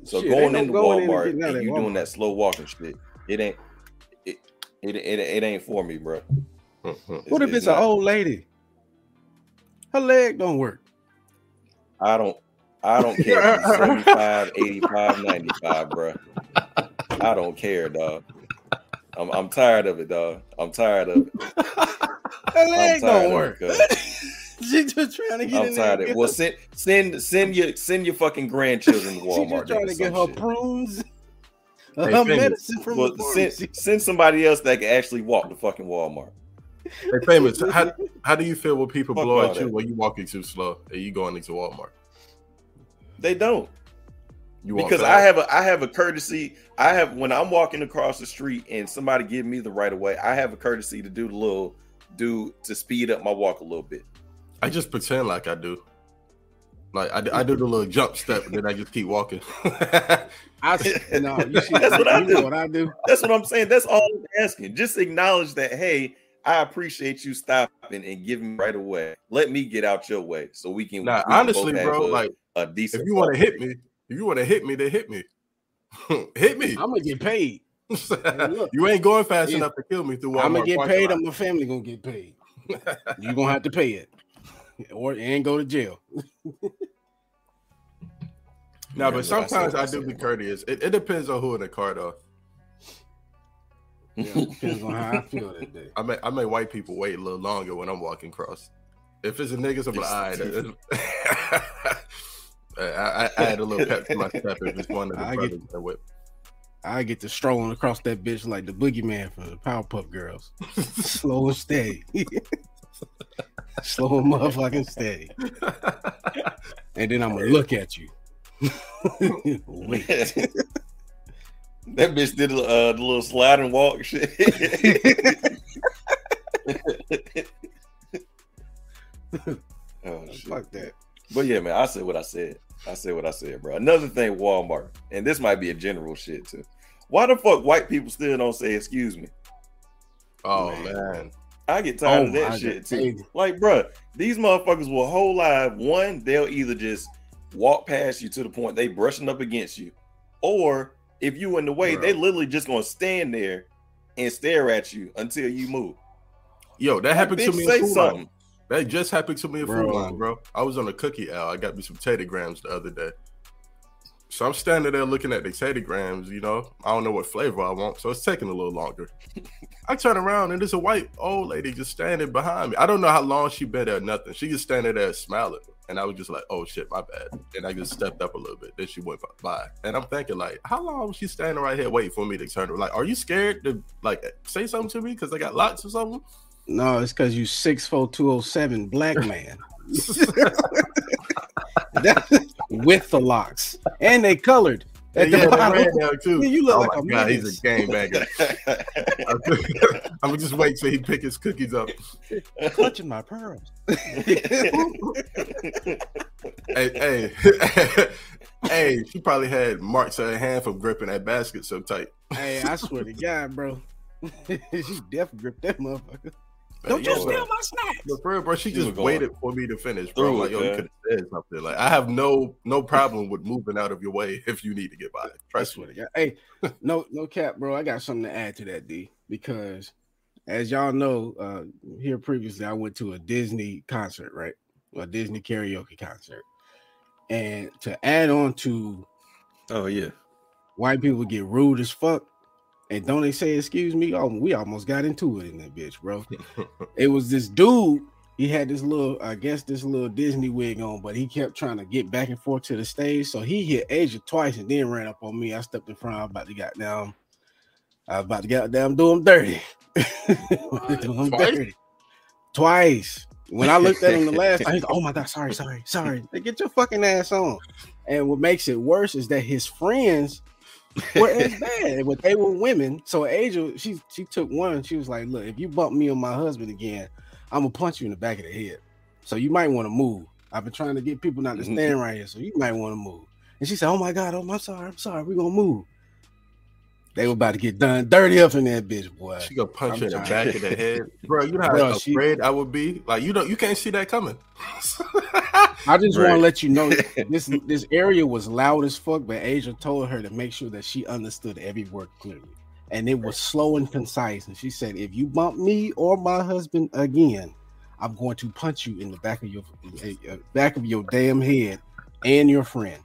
So shit, going into Walmart in and, and you Walmart. doing that slow walking shit, it ain't it it, it, it ain't for me, bro. <laughs> what if it's, it's an old lady? Her leg don't work. I don't I don't care 75, <laughs> 85, 95, bro. I don't care, dog. I'm, I'm tired of it, dog. I'm tired of it. That ain't gonna work. <laughs> She's just trying to get I'm in tired there. Of it. Well, send send send your send your fucking grandchildren to Walmart. <laughs> She just trying to get her shit. prunes. <laughs> Hey, her medicine from well, send, send somebody else that can actually walk to fucking Walmart. Hey, famous. how, how do you feel when people Fuck blow at you that. when you walking too slow and you going into Walmart? They don't. You because I have a I have a courtesy. I have when I'm walking across the street and somebody give me the right of way, I have a courtesy to do the little do to speed up my walk a little bit. I just pretend like I do. Like I, I do the little jump step, and then I just keep walking. I <laughs> no, you see, that's what I do. What I do. That's what I'm saying. That's all I'm asking. Just acknowledge that. Hey, I appreciate you stopping and giving me right away. Let me get out your way so we can. Nah, we honestly, bro, like a decent. If you want to hit me, if you want to hit me, then hit me. <laughs> hit me. I'm gonna get paid. Look, you ain't going fast yeah. enough to kill me through. Walmart I'm gonna get paid. I'm my family gonna get paid. <laughs> you gonna have to pay it, or and go to jail. <laughs> no, but sometimes I, do be courteous. It, it, depends on who in the car, though. Yeah, depends on how I feel that day. I may I make white people wait a little longer when I'm walking across. If it's a niggas, I'm like, I, I, I had a little pep to my step if it's one of the I brothers get, that whip. I get to strolling across that bitch like the boogeyman from the Powerpuff Girls, <laughs> slow and steady, slow and motherfucking steady. and then I'm gonna look at you. <laughs> Wait. <laughs> that bitch did uh, little slide and walk shit. oh, shit. Fuck that. But yeah, man, I said what I said. I said what I said, bro. Another thing, Walmart, and this might be a general shit too. Why the fuck white people still don't say excuse me? Oh man. man. I get tired oh, of that shit too. Like, bro, these motherfuckers will whole live. One, they'll either just walk past you to the point they brushing up against you, or if you in the way, bro. they literally just gonna stand there and stare at you until you move. Yo, that like, happened to me. Say something. That just happened to me in Food Lion, bro. I was on a cookie owl. I got me some Teddy Grahams the other day. So I'm standing there looking at the Teddy Grahams. you know. I don't know what flavor I want, so it's taking a little longer. I turn around and there's a white old lady just standing behind me. I don't know how long she been there, nothing. She just standing there smiling. And I was just like, oh shit, my bad. And I just stepped up a little bit. Then she went by. And I'm thinking, like, how long was she standing right here waiting for me to turn? Around? Like, are you scared to like say something to me? Because I got lots or something? No, it's because you six four two oh seven black man. <laughs> <laughs> <laughs> with the locks, and they colored. At yeah, the too. Yeah, you look oh like a God, he's a game banger. <laughs> I'm gonna just wait till he pick his cookies up. Clutching my pearls. <laughs> hey, hey, hey! She probably had marks on her hand from gripping that basket so tight. Hey, I swear to God, bro, she definitely gripped that motherfucker. Don't you steal my snacks? No, bro, bro, she, she just waited for me to finish, bro. Like, yo, you could have said something. Like, I have no no problem with moving out of your way if you need to get by. Trust me. Hey, no, no cap, bro. I got something to add to that, D, because as y'all know, uh, here previously, I went to a Disney concert, right? A Disney karaoke concert. And to add on to Oh yeah. White people get rude as fuck. And don't they say excuse me? Oh, we almost got into it in that bitch, bro. <laughs> it was this dude. He had this little, I guess, this little Disney wig on, but he kept trying to get back and forth to the stage. So he hit Asia twice and then ran up on me. I stepped in front. I was about to get down. I was about to get down, do him dirty. <laughs> do him twice? dirty. Twice. When I looked at him the <laughs> last time, he's like, oh my god, sorry, sorry, sorry. They get your fucking ass on. And what makes it worse is that his friends <laughs> well, it's <laughs> bad, but they were women. So Angel, she she took one. She was like, "Look, if you bump me or my husband again, I'm gonna punch you in the back of the head. So you might want to move. I've been trying to get people not to mm-hmm. stand right here, so you might want to move." And she said, "Oh my God, oh I'm sorry, I'm sorry. We're gonna move." They were about to get done dirty up in that bitch, boy. She gonna punch you in the back of the <laughs> head, bro. You know how bro, afraid she, I would be. Like you don't, you can't see that coming. <laughs> I just right. want to let you know <laughs> this this area was loud as fuck, but Asia told her to make sure that she understood every word clearly, and it was slow and concise. And she said, "If you bump me or my husband again, I'm going to punch you in the back of your uh, back of your damn head and your friend.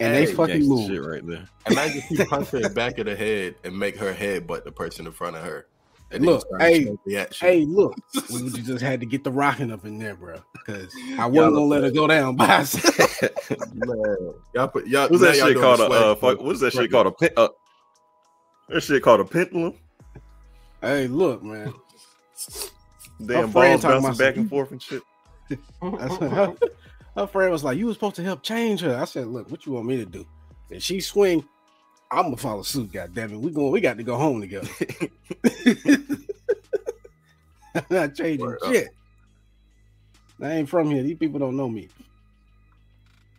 And hey, they fucking move. Shit right there. Imagine if you punch her the back of the head and make her head butt the person in front of her. And look, hey, hey, look, <laughs> we just had to get the rocking up in there, bro, because I wasn't gonna let her go down by <laughs> y'all put y'all. What's that shit called? A, uh, fuck, what's that shit called? A pin, uh, that shit called a pendulum. Hey, look, man. Damn balls bouncing back and forth and shit. <laughs> her, her friend was like, "You were supposed to help change her." I said, "Look, what you want me to do?" If she swing, I'm gonna follow suit. God damn it, we going. We got to go home together. I'm <laughs> not changing Word shit. Up. I ain't from here. These people don't know me.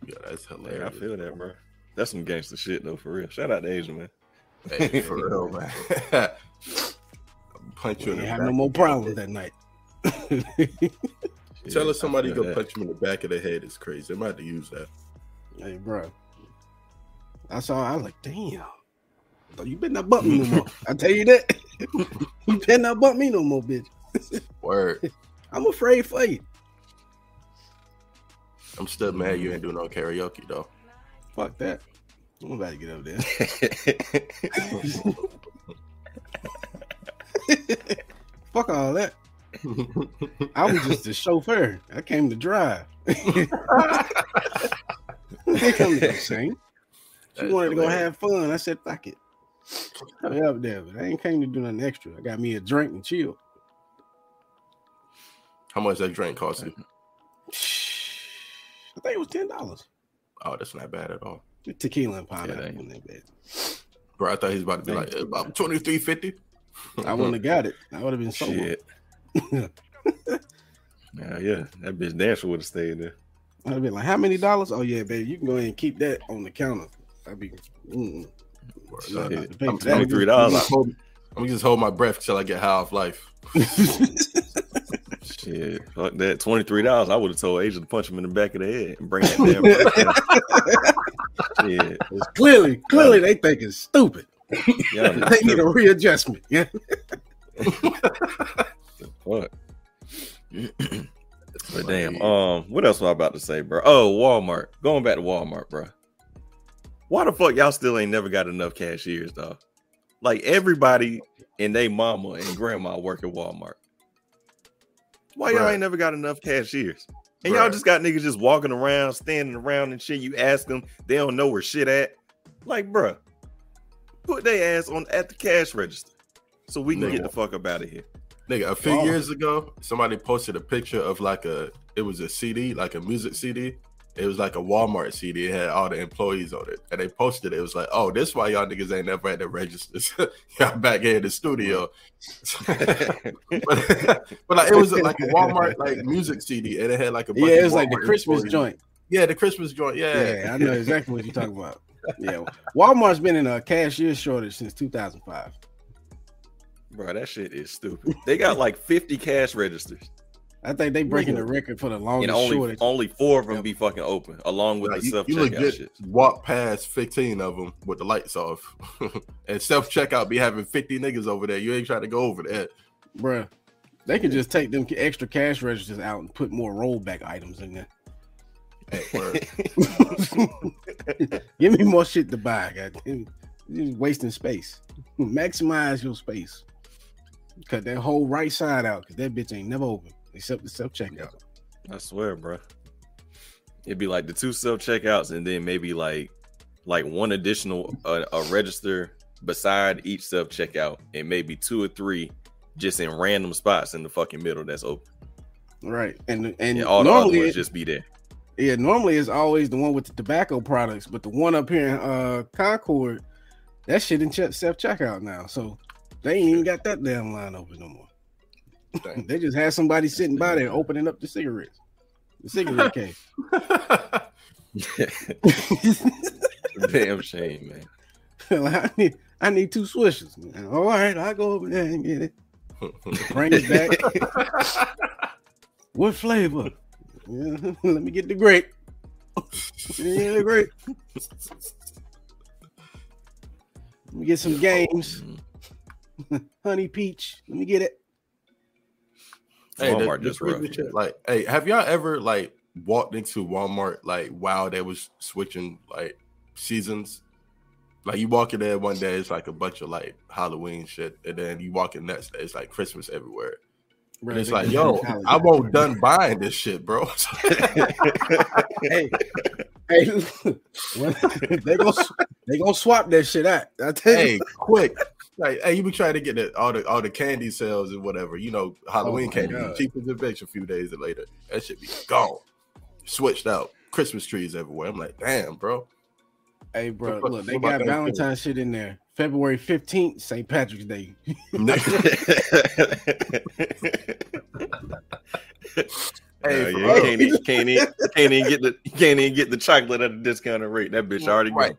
Yeah, that's hilarious. I feel that, bro. That's some gangster shit though, for real. Shout out to Asia, man. Hey, for <laughs> real, man. <laughs> punch you. In the have no more problems that night. Tell us somebody go punch him in the back of the head is crazy. They might have to use that. Hey, bro. I saw. I was like, damn. You better not bump me no more. I tell you that. <laughs> you better not bump me no more, bitch. Word. <laughs> I'm afraid for you. I'm still mad you ain't doing no karaoke though. Fuck that. I'm about to get up there. <laughs> Fuck all that. I was just a chauffeur. I came to drive. <laughs> they come to sing. She wanted to go have fun. I said, fuck it. Hurry up there, but I ain't came to do nothing extra. I got me a drink and chill. How much that drink cost you? <sighs> I think it was ten dollars. Oh, that's not bad at all. The tequila and pineapple yeah, that bad. Bro, I thought he was about to be like about twenty three fifty. I wouldn't have got it. I would have been. Shit. <laughs> yeah, yeah, that bitch dancer would have stayed there. I'd be like, "How many dollars?" Oh yeah, baby, you can go ahead and keep that on the counter. I'd be. Mm, I'm twenty three dollars. I'm gonna just hold my breath till I get high off life. <laughs> Shit, fuck that. Twenty three dollars. I would have told Asia to punch him in the back of the head and bring that damn. yeah, <laughs> clearly, clearly they think it's stupid. Yeah, they need a readjustment. Yeah. What? <clears throat> but damn. Um, what else was I about to say, bro? Oh, Walmart. Going back to Walmart, bro. Why the fuck y'all still ain't never got enough cashiers, though? Like everybody and they mama and grandma work at Walmart. Why y'all ain't never got enough cashiers? And y'all just got niggas just walking around, standing around and shit. You ask them, they don't know where shit at. Like, bruh, put their ass on at the cash register so we can Nigga. get the fuck up out of here. Nigga, a few years ago, somebody posted a picture of like a it was a CD, like a music CD, it was like a Walmart CD. It had all the employees on it, and they posted it. It was like, "Oh, this why y'all niggas ain't never had the registers. <laughs> y'all back here in the studio." <laughs> but, but like, it was like a Walmart like music CD, and it had like a yeah, it was like the Christmas employees. joint. Yeah, the Christmas joint. Yeah, yeah, I know exactly what you're talking about. Yeah, Walmart's been in a cashier shortage since 2005. Bro, that shit is stupid. They got like 50 cash registers. I think they breaking the record for the longest and only, shortage. Only four of them yep. be fucking open, along with the self checkout shit. Walk past fifteen of them with the lights off, <laughs> and self checkout be having fifty niggas over there. You ain't trying to go over that, bruh. They can just take them extra cash registers out and put more rollback items in there. <laughs> Give me more shit to buy. God. You're wasting space. <laughs> Maximize your space. Cut that whole right side out because that bitch ain't never open except the self checkout. I swear, bro. It'd be like the two self checkouts, and then maybe like like one additional uh, a register beside each self checkout, and maybe two or three just in random spots in the fucking middle that's open. Right, and and, all the other ones just be there. Yeah, normally it's always the one with the tobacco products, but the one up here in uh, Concord, that shit in check self checkout now. So they ain't even got that damn line open no more. <laughs> they just had somebody sitting by there opening up the cigarettes, the cigarette <laughs> case. <laughs> Damn shame, man. I need I need two swishes. All right, I'll go over there and get it. Bring it back. what flavor? Yeah, let me get the grape. yeah, the grape. Let me get some games. Mm. <laughs> Honey peach. Let me get it. Hey, Walmart just rough. Like, hey, have y'all ever like walked into Walmart like wow they was switching like seasons. Like you walk in there one day, it's like a bunch of like Halloween shit, and then you walk in next day, it's like Christmas everywhere. Bro, and it's like, yo, I won't done buying this shit, bro. <laughs> hey, hey, <laughs> they go they gonna swap that shit out. I tell hey, you. quick. Like, hey, you be trying to get the, all the all the candy sales and whatever, you know, Halloween oh candy, God. cheap as a bitch. A few days later, that should be gone, switched out. Christmas trees everywhere. I'm like, damn, bro. Hey, bro, look, they got Valentine's shit in there. February 15th, St. Patrick's Day. <laughs> Hey, uh, yeah, you can't, even, can't, even, can't even get the can't even get the chocolate at a discounted rate. That bitch already right.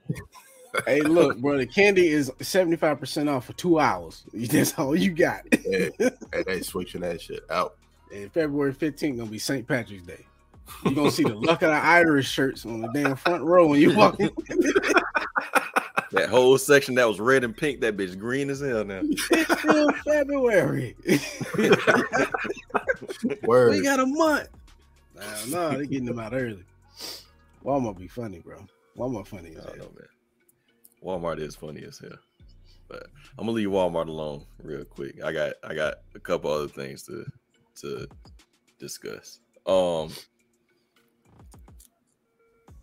Hey, look, bro, the candy is seventy five percent off for two hours. <laughs> That's all you got. yeah, <laughs> and they switching that shit out. And February fifteenth gonna be St. Patrick's Day. You're gonna see the luck of the Irish shirts on the damn front row when you walk in. <laughs> that whole section that was red and pink, that bitch green as hell now. It's still February. Word. We got a month. Nah, no, they're getting them out early. Walmart be funny, bro. Walmart funny as hell. Know, man. Walmart is funny as hell. But I'm gonna leave Walmart alone real quick. I got I got a couple other things to to discuss. Um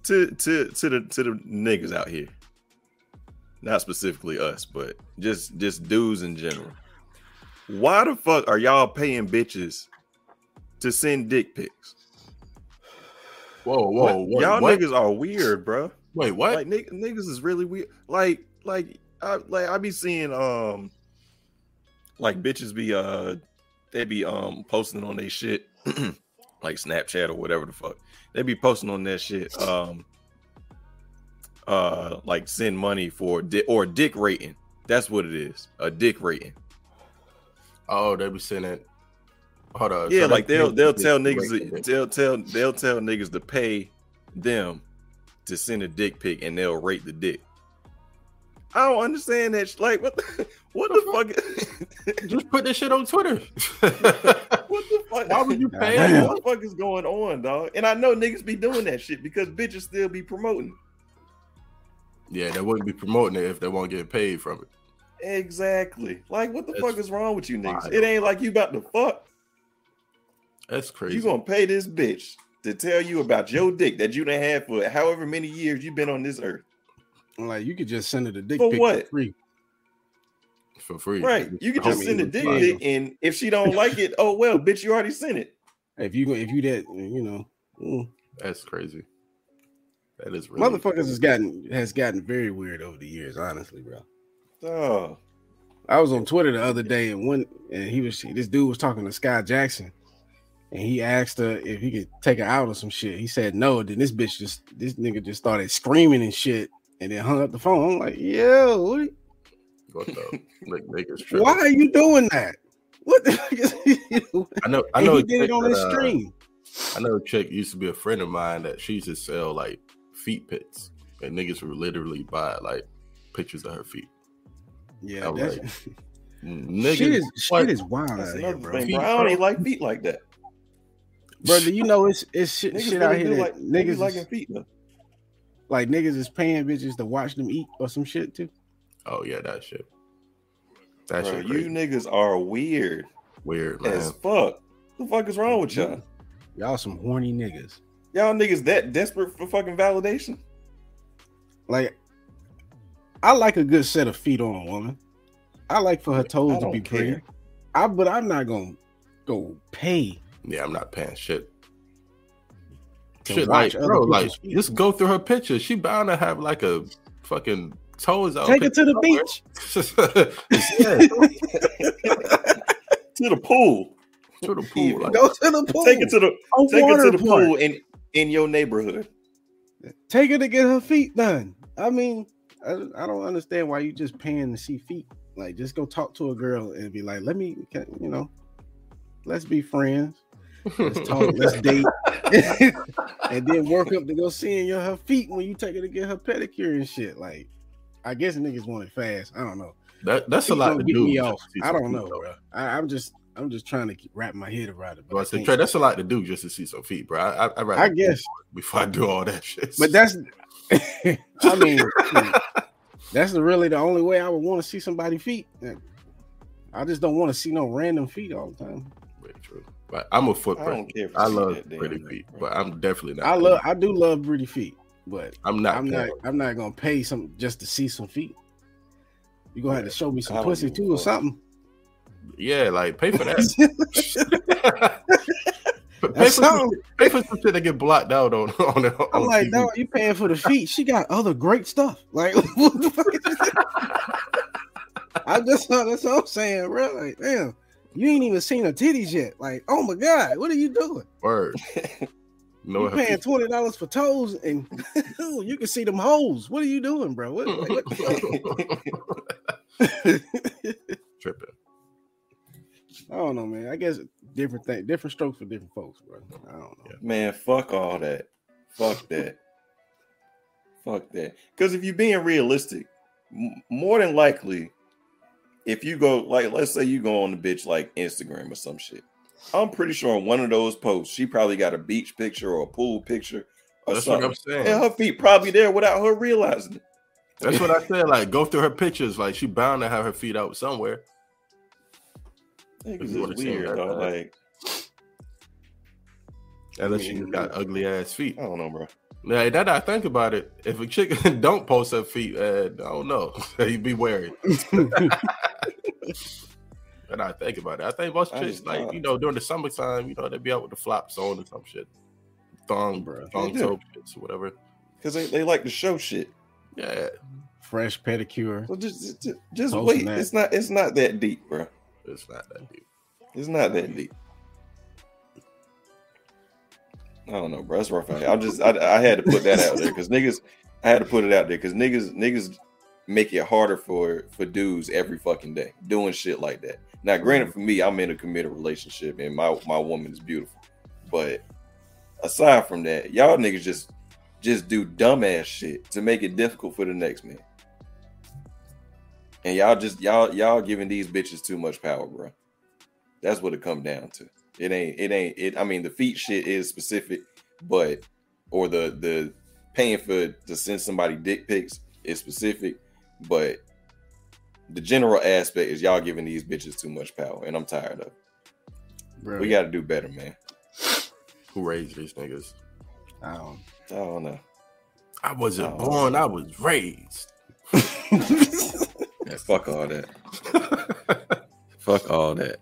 to to to the to the niggas out here. Not specifically us, but just just dudes in general. Why the fuck are y'all paying bitches to send dick pics? Whoa, whoa, what? y'all what? niggas are weird, bro. Wait, what? Like n- niggas is really weird. Like, like, I like I be seeing um, like bitches be uh, they be um posting on their shit, <clears throat> like Snapchat or whatever the fuck. They be posting on that shit. Um, uh, like send money for di- or dick rating. That's what it is. A dick rating. Oh, they be sending. Hold on. Yeah, so like they'll they'll tell niggas they'll tell they'll tell niggas to pay them to send a dick pic and they'll rate the dick. I don't understand that. Like, what the, <laughs> what the fuck? <laughs> Just put this shit on Twitter. <laughs> what the fuck? Why would you pay? What the fuck is going on, dog? And I know niggas be doing that shit because bitches still be promoting. Yeah, they wouldn't be promoting it if they won't get paid from it. Exactly. Like, what the That's fuck is wrong with you niggas? Wild. It ain't like you about to fuck. That's crazy. You gonna pay this bitch to tell you about your dick that you done had for however many years you've been on this earth. Like you could just send it a dick for pic what? for free. For free. Right. You could just send a dick pic and if she don't like it, oh well, bitch, you already sent it. If you if you that you know. Mm. That's crazy. That is really motherfuckers has gotten has gotten very weird over the years, honestly, bro. Oh. I was on Twitter the other day and when and he was this dude was talking to Sky Jackson and he asked her if he could take her out or some shit. He said no. Then this bitch just this nigga just started screaming and shit, and then hung up the phone. I'm like, yo, what? What the <laughs> Why are you doing that? What the fuck is he <laughs> doing? I know. I know. he did it on his uh, stream. I know a chick used to be a friend of mine that she used to sell like feet pits, and niggas would literally buy like pictures of her feet. Yeah, that's, like, <laughs> niggas, shit is shit is wild out here, bro. Thing, bro. I don't even like feet like that brother. You know it's it's shit, shit out here that like, niggas liking feet though. Like niggas is paying bitches to watch them eat or some shit too. Oh yeah, that shit. That Bro, shit. You niggas are weird. Weird man. as fuck. The fuck is wrong with mm-hmm. y'all? Y'all some horny niggas. Y'all niggas that desperate for fucking validation? Like, I like a good set of feet on a woman. I like for her toes to be care. pretty. I but I'm not gonna go pay yeah, I'm not paying shit. Shit, like, bro, like, just go through her picture. She bound to have like a fucking toes out. Take it to the beach. <laughs> <laughs> to the pool. To the pool. Like, go to the pool. Take it to the a take it to the park. pool in in your neighborhood. Take her to get her feet done. I mean, I, I don't understand why you just paying to see feet. Like, just go talk to a girl and be like, "Let me, you know, let's be friends." Let's talk. let's date, <laughs> and then work up to go seeing your her feet when you take her to get her pedicure and shit. Like, I guess niggas want it fast. I don't know. That that's a lot to do. Me off. I don't know, bro. I, am just I'm just trying to wrap my head around it. But Trey, that's a lot to do just to see some feet, bro. I, I, I, I guess before I do all that shit. But that's, <laughs> <laughs> I mean, that's really the only way I would want to see somebody feet. I just don't want to see no random feet all the time. Very true. But I'm a foot I, don't give I love pretty feet, but I'm definitely not. I love, I do love pretty feet, but I'm not. I'm not. I'm not gonna pay some just to see some feet. You gonna have to show me some pussy too or something. Yeah, like pay for that. <laughs> pay, for some, pay for some shit that get blocked out on <laughs> on. The, on I'm like, TV. no, you paying for the feet? She got other great stuff. Like, <laughs> what the fuck? I just thought that's what I'm saying, bro. Like, damn, you ain't even seen her titties yet. Like, oh my god, what are you doing? Word. <laughs> No, you paying twenty dollars for toes, and <laughs> you can see them holes. What are you doing, bro? What, like, what <laughs> Tripping. I don't know, man. I guess different thing, different strokes for different folks, bro. I don't know. Man, fuck all that. Fuck that. fuck that. Because if you're being realistic, m- more than likely, if you go like, let's say you go on the bitch like Instagram or some shit, I'm pretty sure on one of those posts, she probably got a beach picture or a pool picture or That's something. And her feet probably there without her realizing it. That's what I <laughs> said. Like, go through her pictures. Like, she bound to have her feet out somewhere. It's weird, though. Like, unless she got ugly ass feet. I don't know, bro. Yeah, that I think about it. If a chick <laughs> don't post her feet, uh, I don't know. <laughs> you be wary. and <laughs> I think about it. I think most chicks, like you know, during the summertime, you know, they'd be out with the flops on or some shit, thong, bro, thong toe shits or whatever. Because they, they like to show shit. Yeah, fresh pedicure. So just just, just wait. That. It's not it's not that deep, bro. It's not that deep. It's not that deep. I don't know, bro. That's rough. I just I, I had to put that out there because niggas. I had to put it out there because niggas niggas make it harder for for dudes every fucking day doing shit like that. Now, granted, for me, I'm in a committed relationship and my my woman is beautiful, but aside from that, y'all niggas just just do dumbass shit to make it difficult for the next man. And y'all just y'all y'all giving these bitches too much power, bro. That's what it come down to. It ain't it ain't it. I mean, the feet shit is specific, but or the the paying for to send somebody dick pics is specific, but the general aspect is y'all giving these bitches too much power, and I'm tired of. It. We got to do better, man. Who raised these niggas? I don't. I don't know. I wasn't I born. Know. I was raised. <laughs> yeah, fuck all that. <laughs> fuck all that.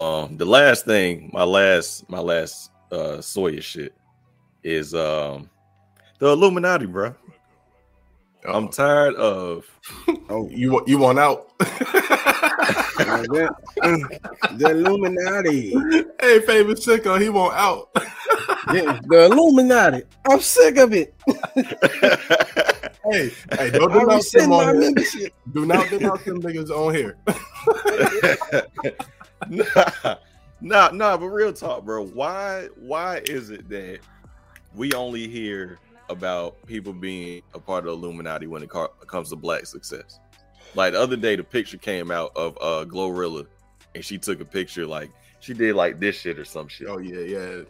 Um, the last thing, my last, my last uh Sawyer shit is um the Illuminati, bro. Uh-oh. I'm tired of. <laughs> Oh, you want you want out? the, <laughs> the Illuminati. Hey, favorite sicko, he want out. <laughs> yeah, the Illuminati. I'm sick of it. hey, hey, don't denounce them on here. Do not denounce them niggas on here. <laughs> nah, nah, nah, but real talk, bro. Why why is it that we only hear about people being a part of Illuminati when it comes to black success. Like the other day, the picture came out of uh Glorilla, and she took a picture like she did like this shit or some shit. Oh yeah, yeah.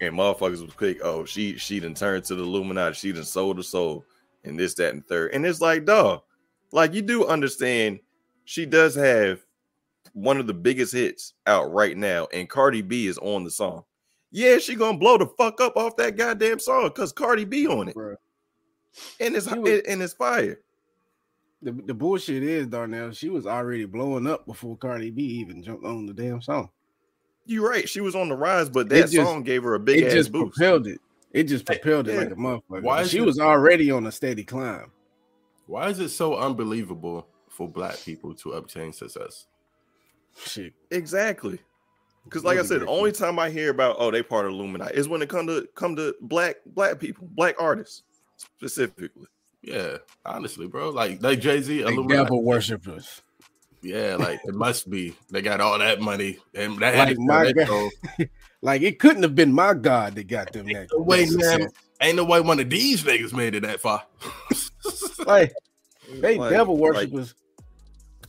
And motherfuckers was quick. Oh, she she done turned to the Illuminati. She done sold her soul, and this, that, and third. And it's like, dog, like you do understand, she does have one of the biggest hits out right now, and Cardi B is on the song yeah, she gonna blow the fuck up off that goddamn song because Cardi B on it, Bro. and it's was, and it's fire. The, the bullshit is Darnell. She was already blowing up before Cardi B even jumped on the damn song. You're right. She was on the rise, but that just, song gave her a big it ass just boost. propelled it. It just propelled it like a motherfucker. Why she it, was already on a steady climb. Why is it so unbelievable for black people to obtain success? Shit. Exactly. Because, like I said, the only time I hear about oh they part of Illuminati is when it come to come to black black people, black artists specifically. Yeah, honestly, bro, like like Jay Z, devil worshippers. Yeah, like it must be. They got all that money, and that like my God. <laughs> like it couldn't have been my God that got them that. Wait, man, ain't no way one of these niggas made it that far. like <laughs> they like, devil worshippers. Like,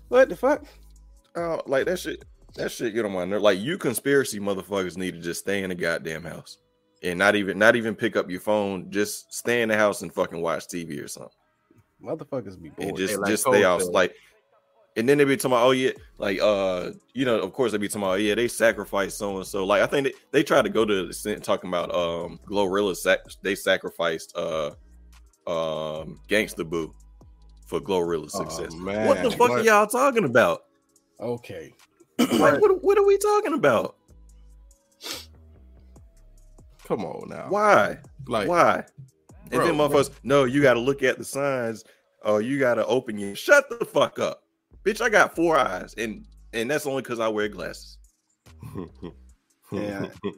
what the fuck? Oh, like that shit That shit get on my nerve. Like you conspiracy motherfuckers need to just stay in the goddamn house and not even not even pick up your phone. Just stay in the house and fucking watch TV or something. Motherfuckers be bored. And just like just stay Cole out. Like, and then they be talking about, oh yeah, like uh, you know, of course they be talking about, oh, yeah, they sacrificed so and so. Like I think they, they tried to go to the extent talking about um Glorilla sac- they sacrificed uh um Gangsta Boo for Glorilla's Oh, success. man. what the fuck are y'all talking about? Okay. Like, what, what are we talking about? Come on now. Why? Like, Why? And Bro, then bro. motherfuckers, no, you got to look at the signs. Oh, you got to open your. Shut the fuck up, bitch! I got four eyes, and and that's only because I wear glasses. Yeah. <laughs>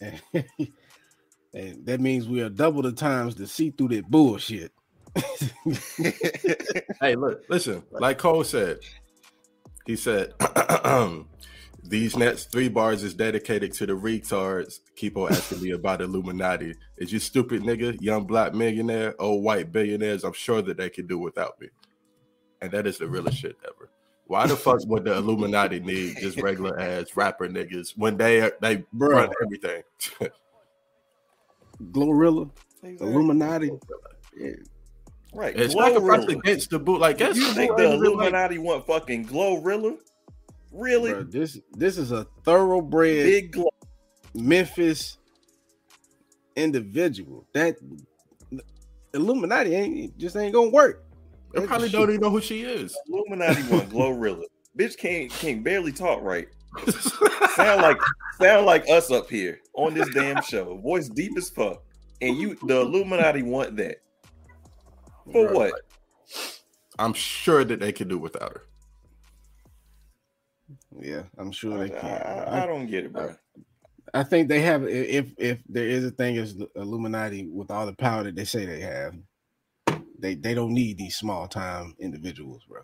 <laughs> and that means we are double the times to see through that bullshit. <laughs> hey, look, listen. Like Cole said, he said, <clears throat> "These next three bars is dedicated to the retards. Keep on asking me about Illuminati. Is you stupid nigga, young black millionaire, old white billionaires? I'm sure that they can do without me. And that is the realest shit ever. Why the fuck would the Illuminati need just regular ass rapper niggas when they they Bro. run everything? <laughs> Glorilla, Illuminati. Yeah. Right. it's sacrifice Glorilla. Gangsta Boo. Like, guess You think the really like- Illuminati want fucking Glorilla? Really? Bro, this this is a thoroughbred Big Glo. Memphis individual. That Illuminati ain't just ain't gonna work. They probably don't even know who she is. Illuminati want <laughs> Glorilla. Bitch can't can't barely talk right. <laughs> Sound like sound like us up here on this damn show. Voice deep as fuck. And you the Illuminati want that. For Bro, what? I'm sure that they could do without her. Yeah, I'm sure I, they can. I, I don't get it, bro. I think they have. If if there is a thing as Illuminati with all the power that they say they have, they they don't need these small time individuals, bro.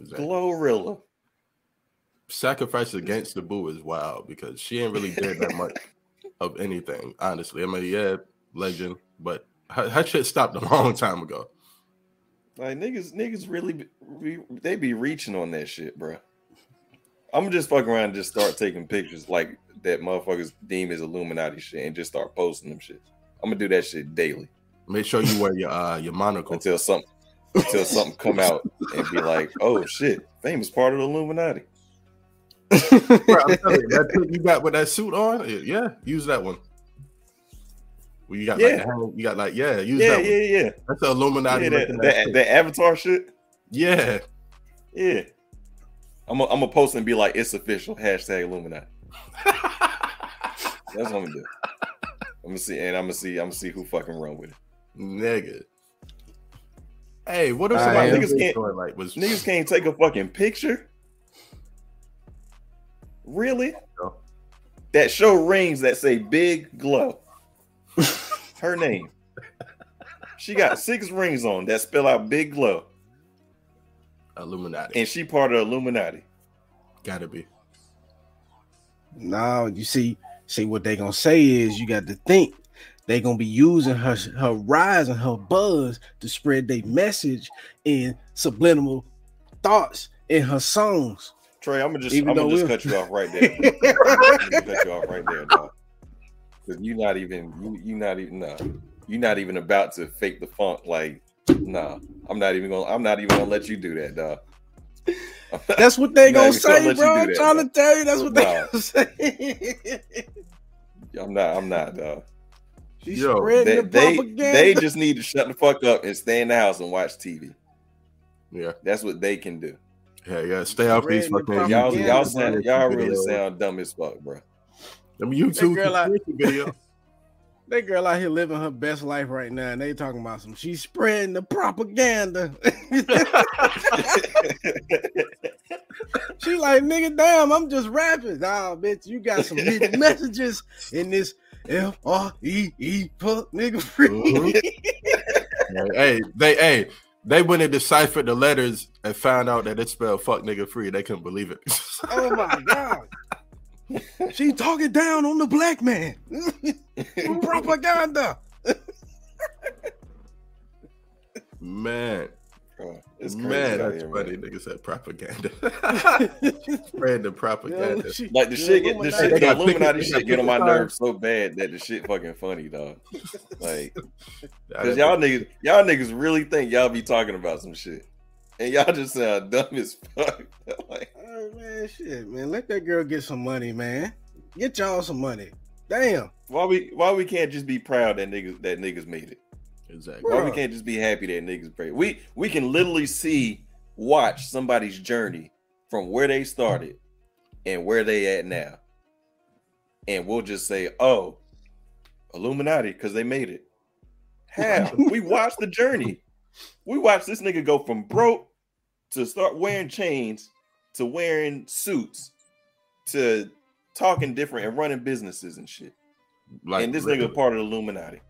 Glorilla. Sacrifice Gangsta Boo is wild because she ain't really did that much <laughs> of anything, honestly. I mean, yeah, legend, but her, her shit stopped a long time ago. Like niggas, niggas really be, they be reaching on that shit, bro. I'm just fuck around and just start taking pictures like that motherfuckers deem as Illuminati shit and just start posting them shit. I'm gonna do that shit daily Make sure you wear your uh, your monocle. until something until something come out and be like, oh shit, famous part of the Illuminati. Bro, I'm telling you, that you got with that suit on, yeah, use that one. Well, you got like, Yeah. the hand- you got like, yeah, use Yeah, that yeah, one. yeah. That's the Illuminati. yeah looking that, ass that, that avatar shit. yeah. Yeah. I'm gonna I'm post and be like, it's official. Hashtag Illuminati. That's what I'm gonna do. I'm gonna see, and I'm gonna see, I'm gonna see who fucking run with it. Nigga. Hey, what if somebody niggas Niggas can't like was Niggas can't take a fucking picture. Really? No. That show rings that say Big Glo. <laughs> Her name. She got six rings on that spell out Big Glo, Illuminati? and she part of Illuminati. Gotta be. Now you see, see what they gonna say is you got to think they gonna be using her her rise and her buzz to spread their message in subliminal thoughts in her songs. Trey, I'm gonna just Even I'm gonna though just we're- cut you off right there. <laughs> I'm gonna cut you off right there, dog. Because you're not even you you not even nah. You're not even about to fake the funk. Like, nah. I'm not even gonna I'm not even gonna let you do that, dog. <laughs> That's what they gonna say, let you bro. do I'm that, trying bro. to tell you that's what they Nah. gonna say. <laughs> I'm not, I'm not, dog. She's Yo, spreading They, the they, propaganda. they just need to shut the fuck up and stay in the house and watch TV. Yeah. That's what they can do. Yeah, yeah. Stay off these Spreading fucking Y'all, y'all, sound, y'all really sound dumb as fuck, bro. Them YouTube girl out- conspiracy video. <laughs> That girl out here living her best life right now, and they talking about some. She's spreading the propaganda. she like, nigga, damn, I'm just rapping. Nah, bitch, you got some hidden <laughs> messages in this F R E E fuck nigga free. Mhm. hey, they hey, they went and deciphered the letters and found out that it spelled fuck nigga free. They couldn't believe it. <laughs> oh my god. <laughs> She talking down on the black man. <laughs> propaganda. Man. Bro, It's Man, that's here, funny. Man. Nigga said propaganda. <laughs> Random propaganda. Yeah, like the shit, get, the shit, the Illuminati shit get on my nerves so bad that the shit fucking funny, dog. Like, cause y'all niggas, y'all niggas really think y'all be talking about some shit, and y'all just sound dumb as fuck. <laughs> like, oh, man, shit, man, let that girl get some money, man. Get y'all some money. Damn. Why we why we can't just be proud that niggas that niggas made it? Exactly. Why we can't just be happy that niggas pray? We we can literally see, watch somebody's journey from where they started and where they at now, and we'll just say, "Oh, Illuminati," because they made it. <laughs> How we watched the journey. We watched this nigga go from broke to start wearing chains to wearing suits to talking different and running businesses and shit. Like, and this really? nigga part of the Illuminati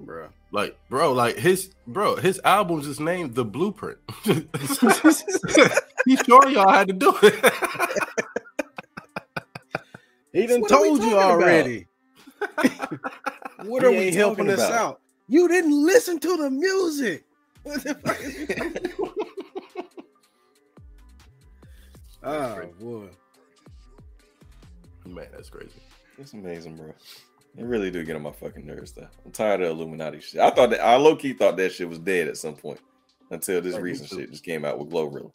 bro. Like, bro, like his bro, his albums is named The Blueprint. <laughs> he sure y'all had to do it. he done told you already. what are we helping us out? You didn't listen to the music. <laughs> What the fuck is <laughs> Oh boy. Man, that's crazy. It's amazing, bro. It really do get on my fucking nerves, though. I'm tired of Illuminati shit. I thought that I low key thought that shit was dead at some point until this oh, recent shit just came out with Glorilla.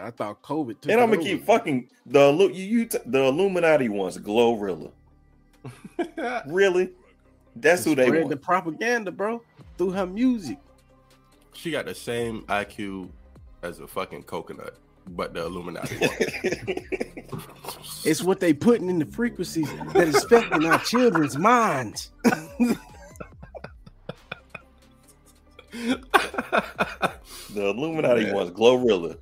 I thought COVID. Took and I'm gonna keep fucking the you, you t- the Illuminati ones, Glorilla. <laughs> really? That's who they want. The propaganda, bro, through her music. She got the same IQ as a fucking coconut but the Illuminati. <laughs> it's what they putting in the frequencies that is affecting our children's minds. the Illuminati Man. wants Glorilla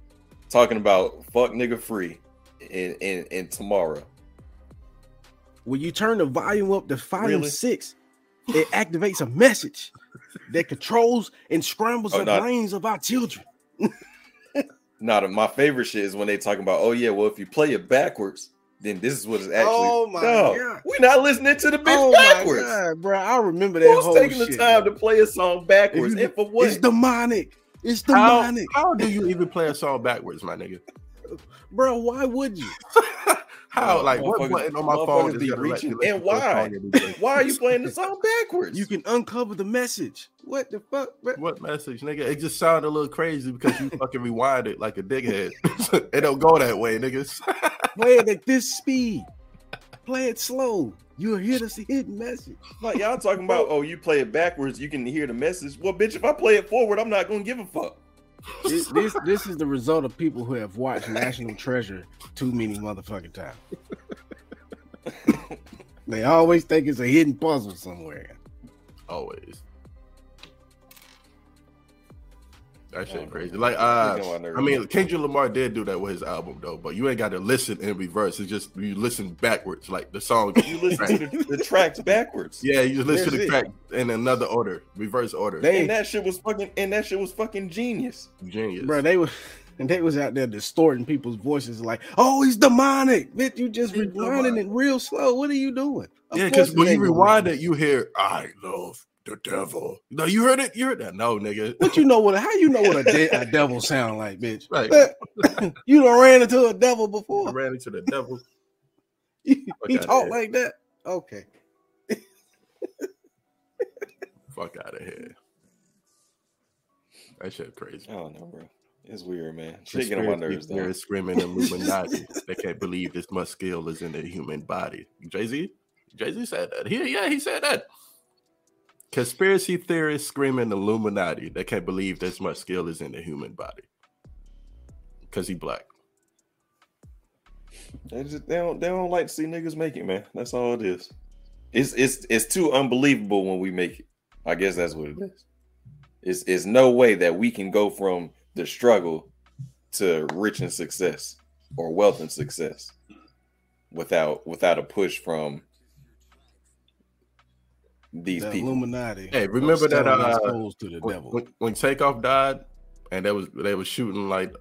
talking about fuck nigga free in in, in tomorrow. When you turn the volume up to five really? and six, it activates a message that controls and scrambles oh, the not- brains of our children. <laughs> Not my favorite shit is when they talking about, oh yeah, well if you play it backwards, then this is what it's actually. Oh my no, god, we're not listening to the bitch oh backwards, god, bro. I remember that. Who's taking shit, the time bro. to play a song backwards? You, and for what? It's demonic. It's demonic. How, how do you even play a song backwards, my nigga? bro, why would you? <laughs> How? Like what button on my phone be reaching? And why? <laughs> why are you playing the <laughs> song backwards? You can uncover the message. What the fuck? What message, nigga? It just sounded a little crazy because you fucking rewind it like a dickhead. <laughs> it don't go that way, niggas. Play it at this speed. Play it slow. You'll hear the hidden message. Like y'all talking about, oh, you play it backwards, you can hear the message. Well, bitch, if I play it forward, I'm not gonna give a fuck this, this, this is the result of people who have watched National Treasure too many motherfucking times. <laughs> they always think it's a hidden puzzle somewhere. Always. That shit crazy. Like, uh, I mean, Kendrick Lamar did do that with his album though, but you ain't got to listen in reverse. It's just you listen backwards, like the song. You listen to the, the, <laughs> tracks backwards. Yeah, you just listen There's to the track in another order, reverse order. They, and that shit was fucking, and that shit was fucking genius. Genius, bro. They were. And they was out there distorting people's voices like, "Oh, he's demonic." Bitch, you just rewinding it real slow. What are you doing? Of yeah, because when you rewind it, you hear "I love the devil. No, you heard it. You heard that? No, nigga. What you know? What? How you know what a, de- a <laughs> devil sound like, bitch? Right. <laughs> you don't ran into a devil before. I ran into the devil. <laughs> he, he talk like that. Okay. Fuck out of here. That shit crazy. I don't know, bro. It's weird, man. Shit on my nerves. They're screaming Illuminati. they can't believe this much skill is in the human body. Jay Z, Jay Z said that. He, yeah, he said that. Conspiracy theorists screaming Illuminati. They can't believe this much skill is in the human body. Cause he black. They just they don't they don't like to see niggas make it, man. That's all it is. It's it's it's too unbelievable when we make it. I guess that's what it is. It's it's no way that we can go from the struggle to rich and success or wealth and success without without a push from these the people. Illuminati. Hey, remember that uh, exposed to the when, devil. When, when Takeoff died, and they was they was shooting like,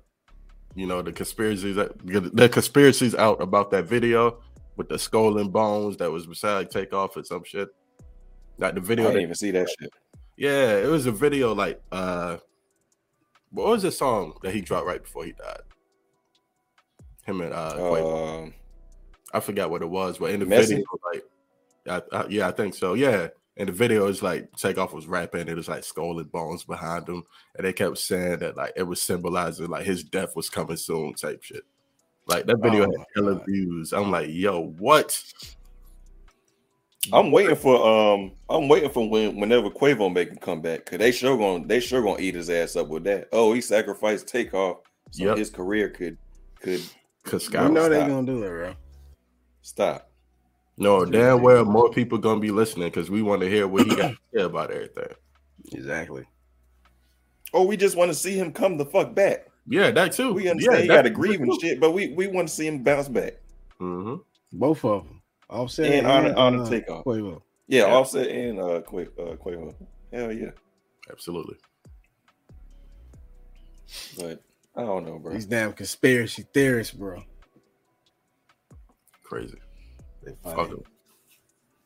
you know, the conspiracies that the conspiracies out about that video with the skull and bones that was beside Takeoff or some shit. Like the video, I didn't that, even see that shit. Yeah, it was a video like uh What was the song that he dropped right before he died? Him and uh, Quavo. Uh, I forgot what it was, but in the Messy? video, like, I, I, yeah, I think so. Yeah, in the video, is like Takeoff was rapping. It was like skull and bones behind him, and they kept saying that like it was symbolizing like his death was coming soon, type shit. Like that video oh, had hella views. I'm like, yo, what? I'm waiting for um I'm waiting for when whenever Quavo make him come back because they sure gonna they sure gonna eat his ass up with that. Oh, he sacrificed takeoff so yep. his career could could because you know they gonna do it, bro. Stop. No, damn well more people gonna be listening because we want to hear what he got to say about everything. Exactly. Or oh, we just want to see him come the fuck back. Yeah, that too. We understand yeah, he got to grieve and shit, but we we want to see him bounce back. Mm-hmm. Both of them, Offset and, and on on uh, takeoff. Quavo. Yeah, yeah, Offset and uh, Quavo. Uh, Quavo. Hell yeah, absolutely. But I don't know, bro. These damn conspiracy theorists, bro. Crazy. Fuck them.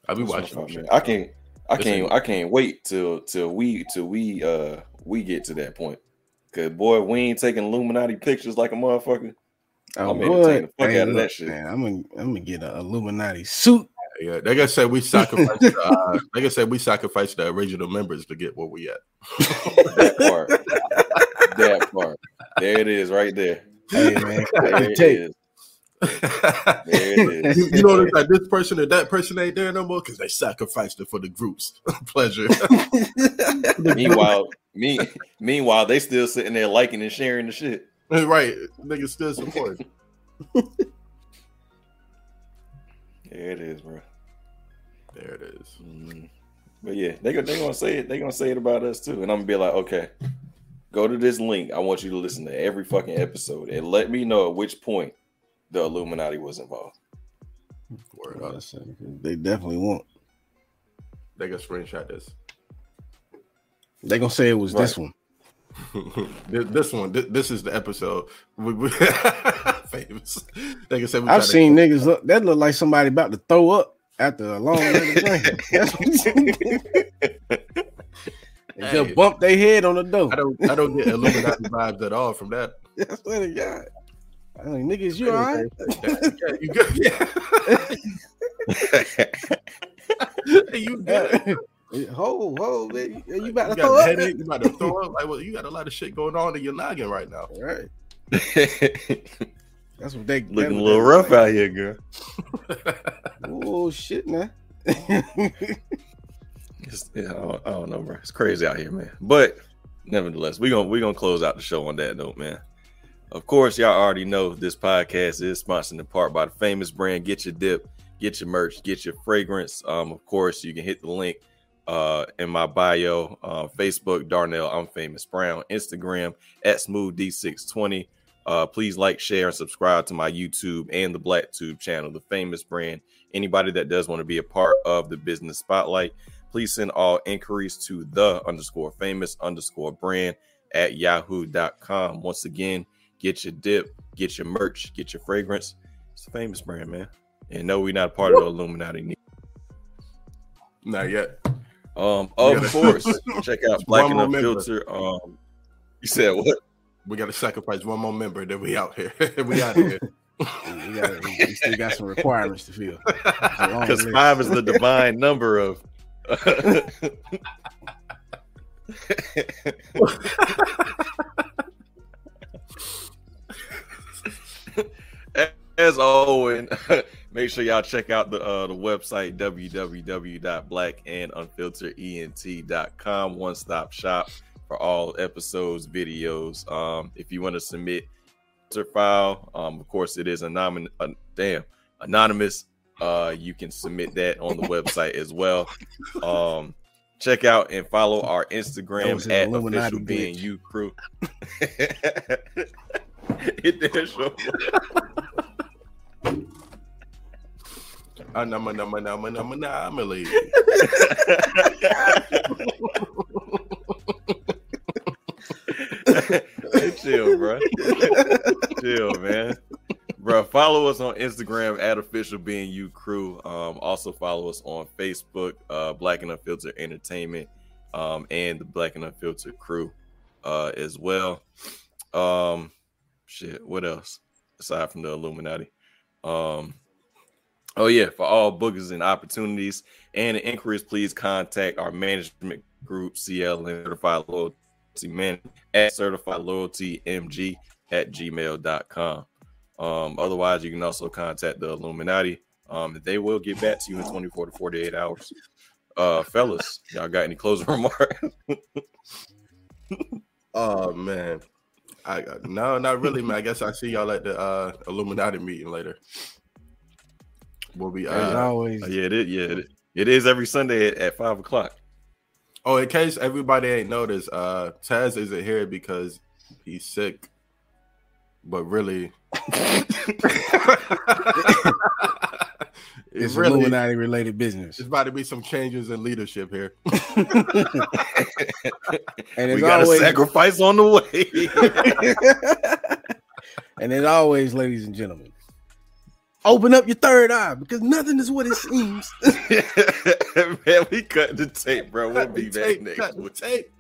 I be watching. man. I can't. I can't. I can't wait till till we till we uh we get to that point. Cause boy, we ain't taking Illuminati pictures like a motherfucker. Oh, I'm gonna the fuck hey, out of that shit. Man, I'm gonna I'm gonna get an Illuminati suit. Yeah, they gonna say we sacrificed. uh, they gonna say we sacrificed the original members to get where we at. <laughs> that part. that part. There it is, right there. Hey man, there it is. there it is. You, you know, like this person or that person ain't there no more because they sacrificed it for the group's <laughs> pleasure. <laughs> meanwhile, me, meanwhile, they still sitting there liking and sharing the shit. Right, niggas still supporting. <laughs> there it is, bro. There it is. Mm-hmm. But yeah, they they gonna say it. They gonna say it about us too, and I'm gonna be like, okay, go to this link. I want you to listen to every fucking episode and let me know at which point the Illuminati was involved. Word up. They definitely won't. They gonna screenshot this. They gonna say it was right. <laughs> this one. this one, this is the episode. <laughs> Famous. They can say I've seen to- niggas look, that look like somebody about to throw up after a long drink. <laughs> That's what They hey, just bump their head on the door. I don't I don't get Illuminati vibes at all from that. That's what it got. I mean, niggas, you all right? yeah, you <laughs> good? Yeah. you good? Ho, ho, man. You about to you throw up? Headache, you about to throw up? Like, well, you got a lot of shit going on in your noggin right now. All right. <laughs> That's what they looking a little rough out here, girl. <laughs> oh shit, man. yeah, I, don't, I don't know, bro. It's crazy out here, man. But nevertheless, we're gonna we're gonna close out the show on that note, man. Of course, y'all already know this podcast is sponsored in part by the famous brand Get Your Dip, get your merch, get your fragrance. Um, of course, you can hit the link uh, in my bio, uh, Facebook, Darnell, I'm famous Brown, Instagram at Smooth D620. Uh, please like, share, and subscribe to my YouTube and the Black Tube channel, the famous brand. Anybody that does want to be a part of the business spotlight, please send all inquiries to the underscore famous underscore brand at yahoo.com. Once again, get your dip, get your merch, get your fragrance. It's a famous brand, man. And no, we're not part of the Illuminati. Not yet. Um, of <laughs> course, check out Black and Filter. Um, you said what? We got to sacrifice one more member, then we out here. <laughs> we out here. we, got, we still got some requirements to fill. Because five is the divine number of. <laughs> as always, <laughs> make sure y'all check out the uh, the website www.blackandunfilteredent.com. One stop shop for all episodes, videos. Um, if you want to submit a file, um, of course it is anonymous. Uh, damn, anonymous. Uh, you can submit that on the website as well. Um, check out and follow our Instagram at official being you crew. <laughs> Hit that show. Anomaly. hey, chill, bro. chill, man. Bro, follow us on Instagram at official being you crew. Um, also follow us on Facebook, uh, Black and Unfiltered Entertainment, um, and the Black and Unfiltered crew. uh, as well. Um, shit, what else aside from the Illuminati? Um, oh yeah, for all bookings and opportunities and inquiries, please contact our management group, CL and Certified Loyalty Man at Certified Loyalty MG at gmail.com. Um, otherwise, you can also contact the Illuminati. Um, they will get back to you in 24 to 48 hours. Uh, fellas, y'all got any closing <laughs> remarks? oh man, I no, not really, man. I guess I see y'all at the uh, Illuminati meeting later. We'll be uh, always. Yeah, it is. Yeah, it, it is every Sunday at, at five o'clock. Oh, in case everybody ain't noticed, uh, Tazz isn't here because he's sick, but really. <laughs> it's really, Illuminati related business. It's about to be some changes in leadership here. <laughs> and we got always, a sacrifice on the way. <laughs> and as always, ladies and gentlemen, open up your third eye because nothing is what it seems. <laughs> Man, we cut the tape, bro. We'll be back next week.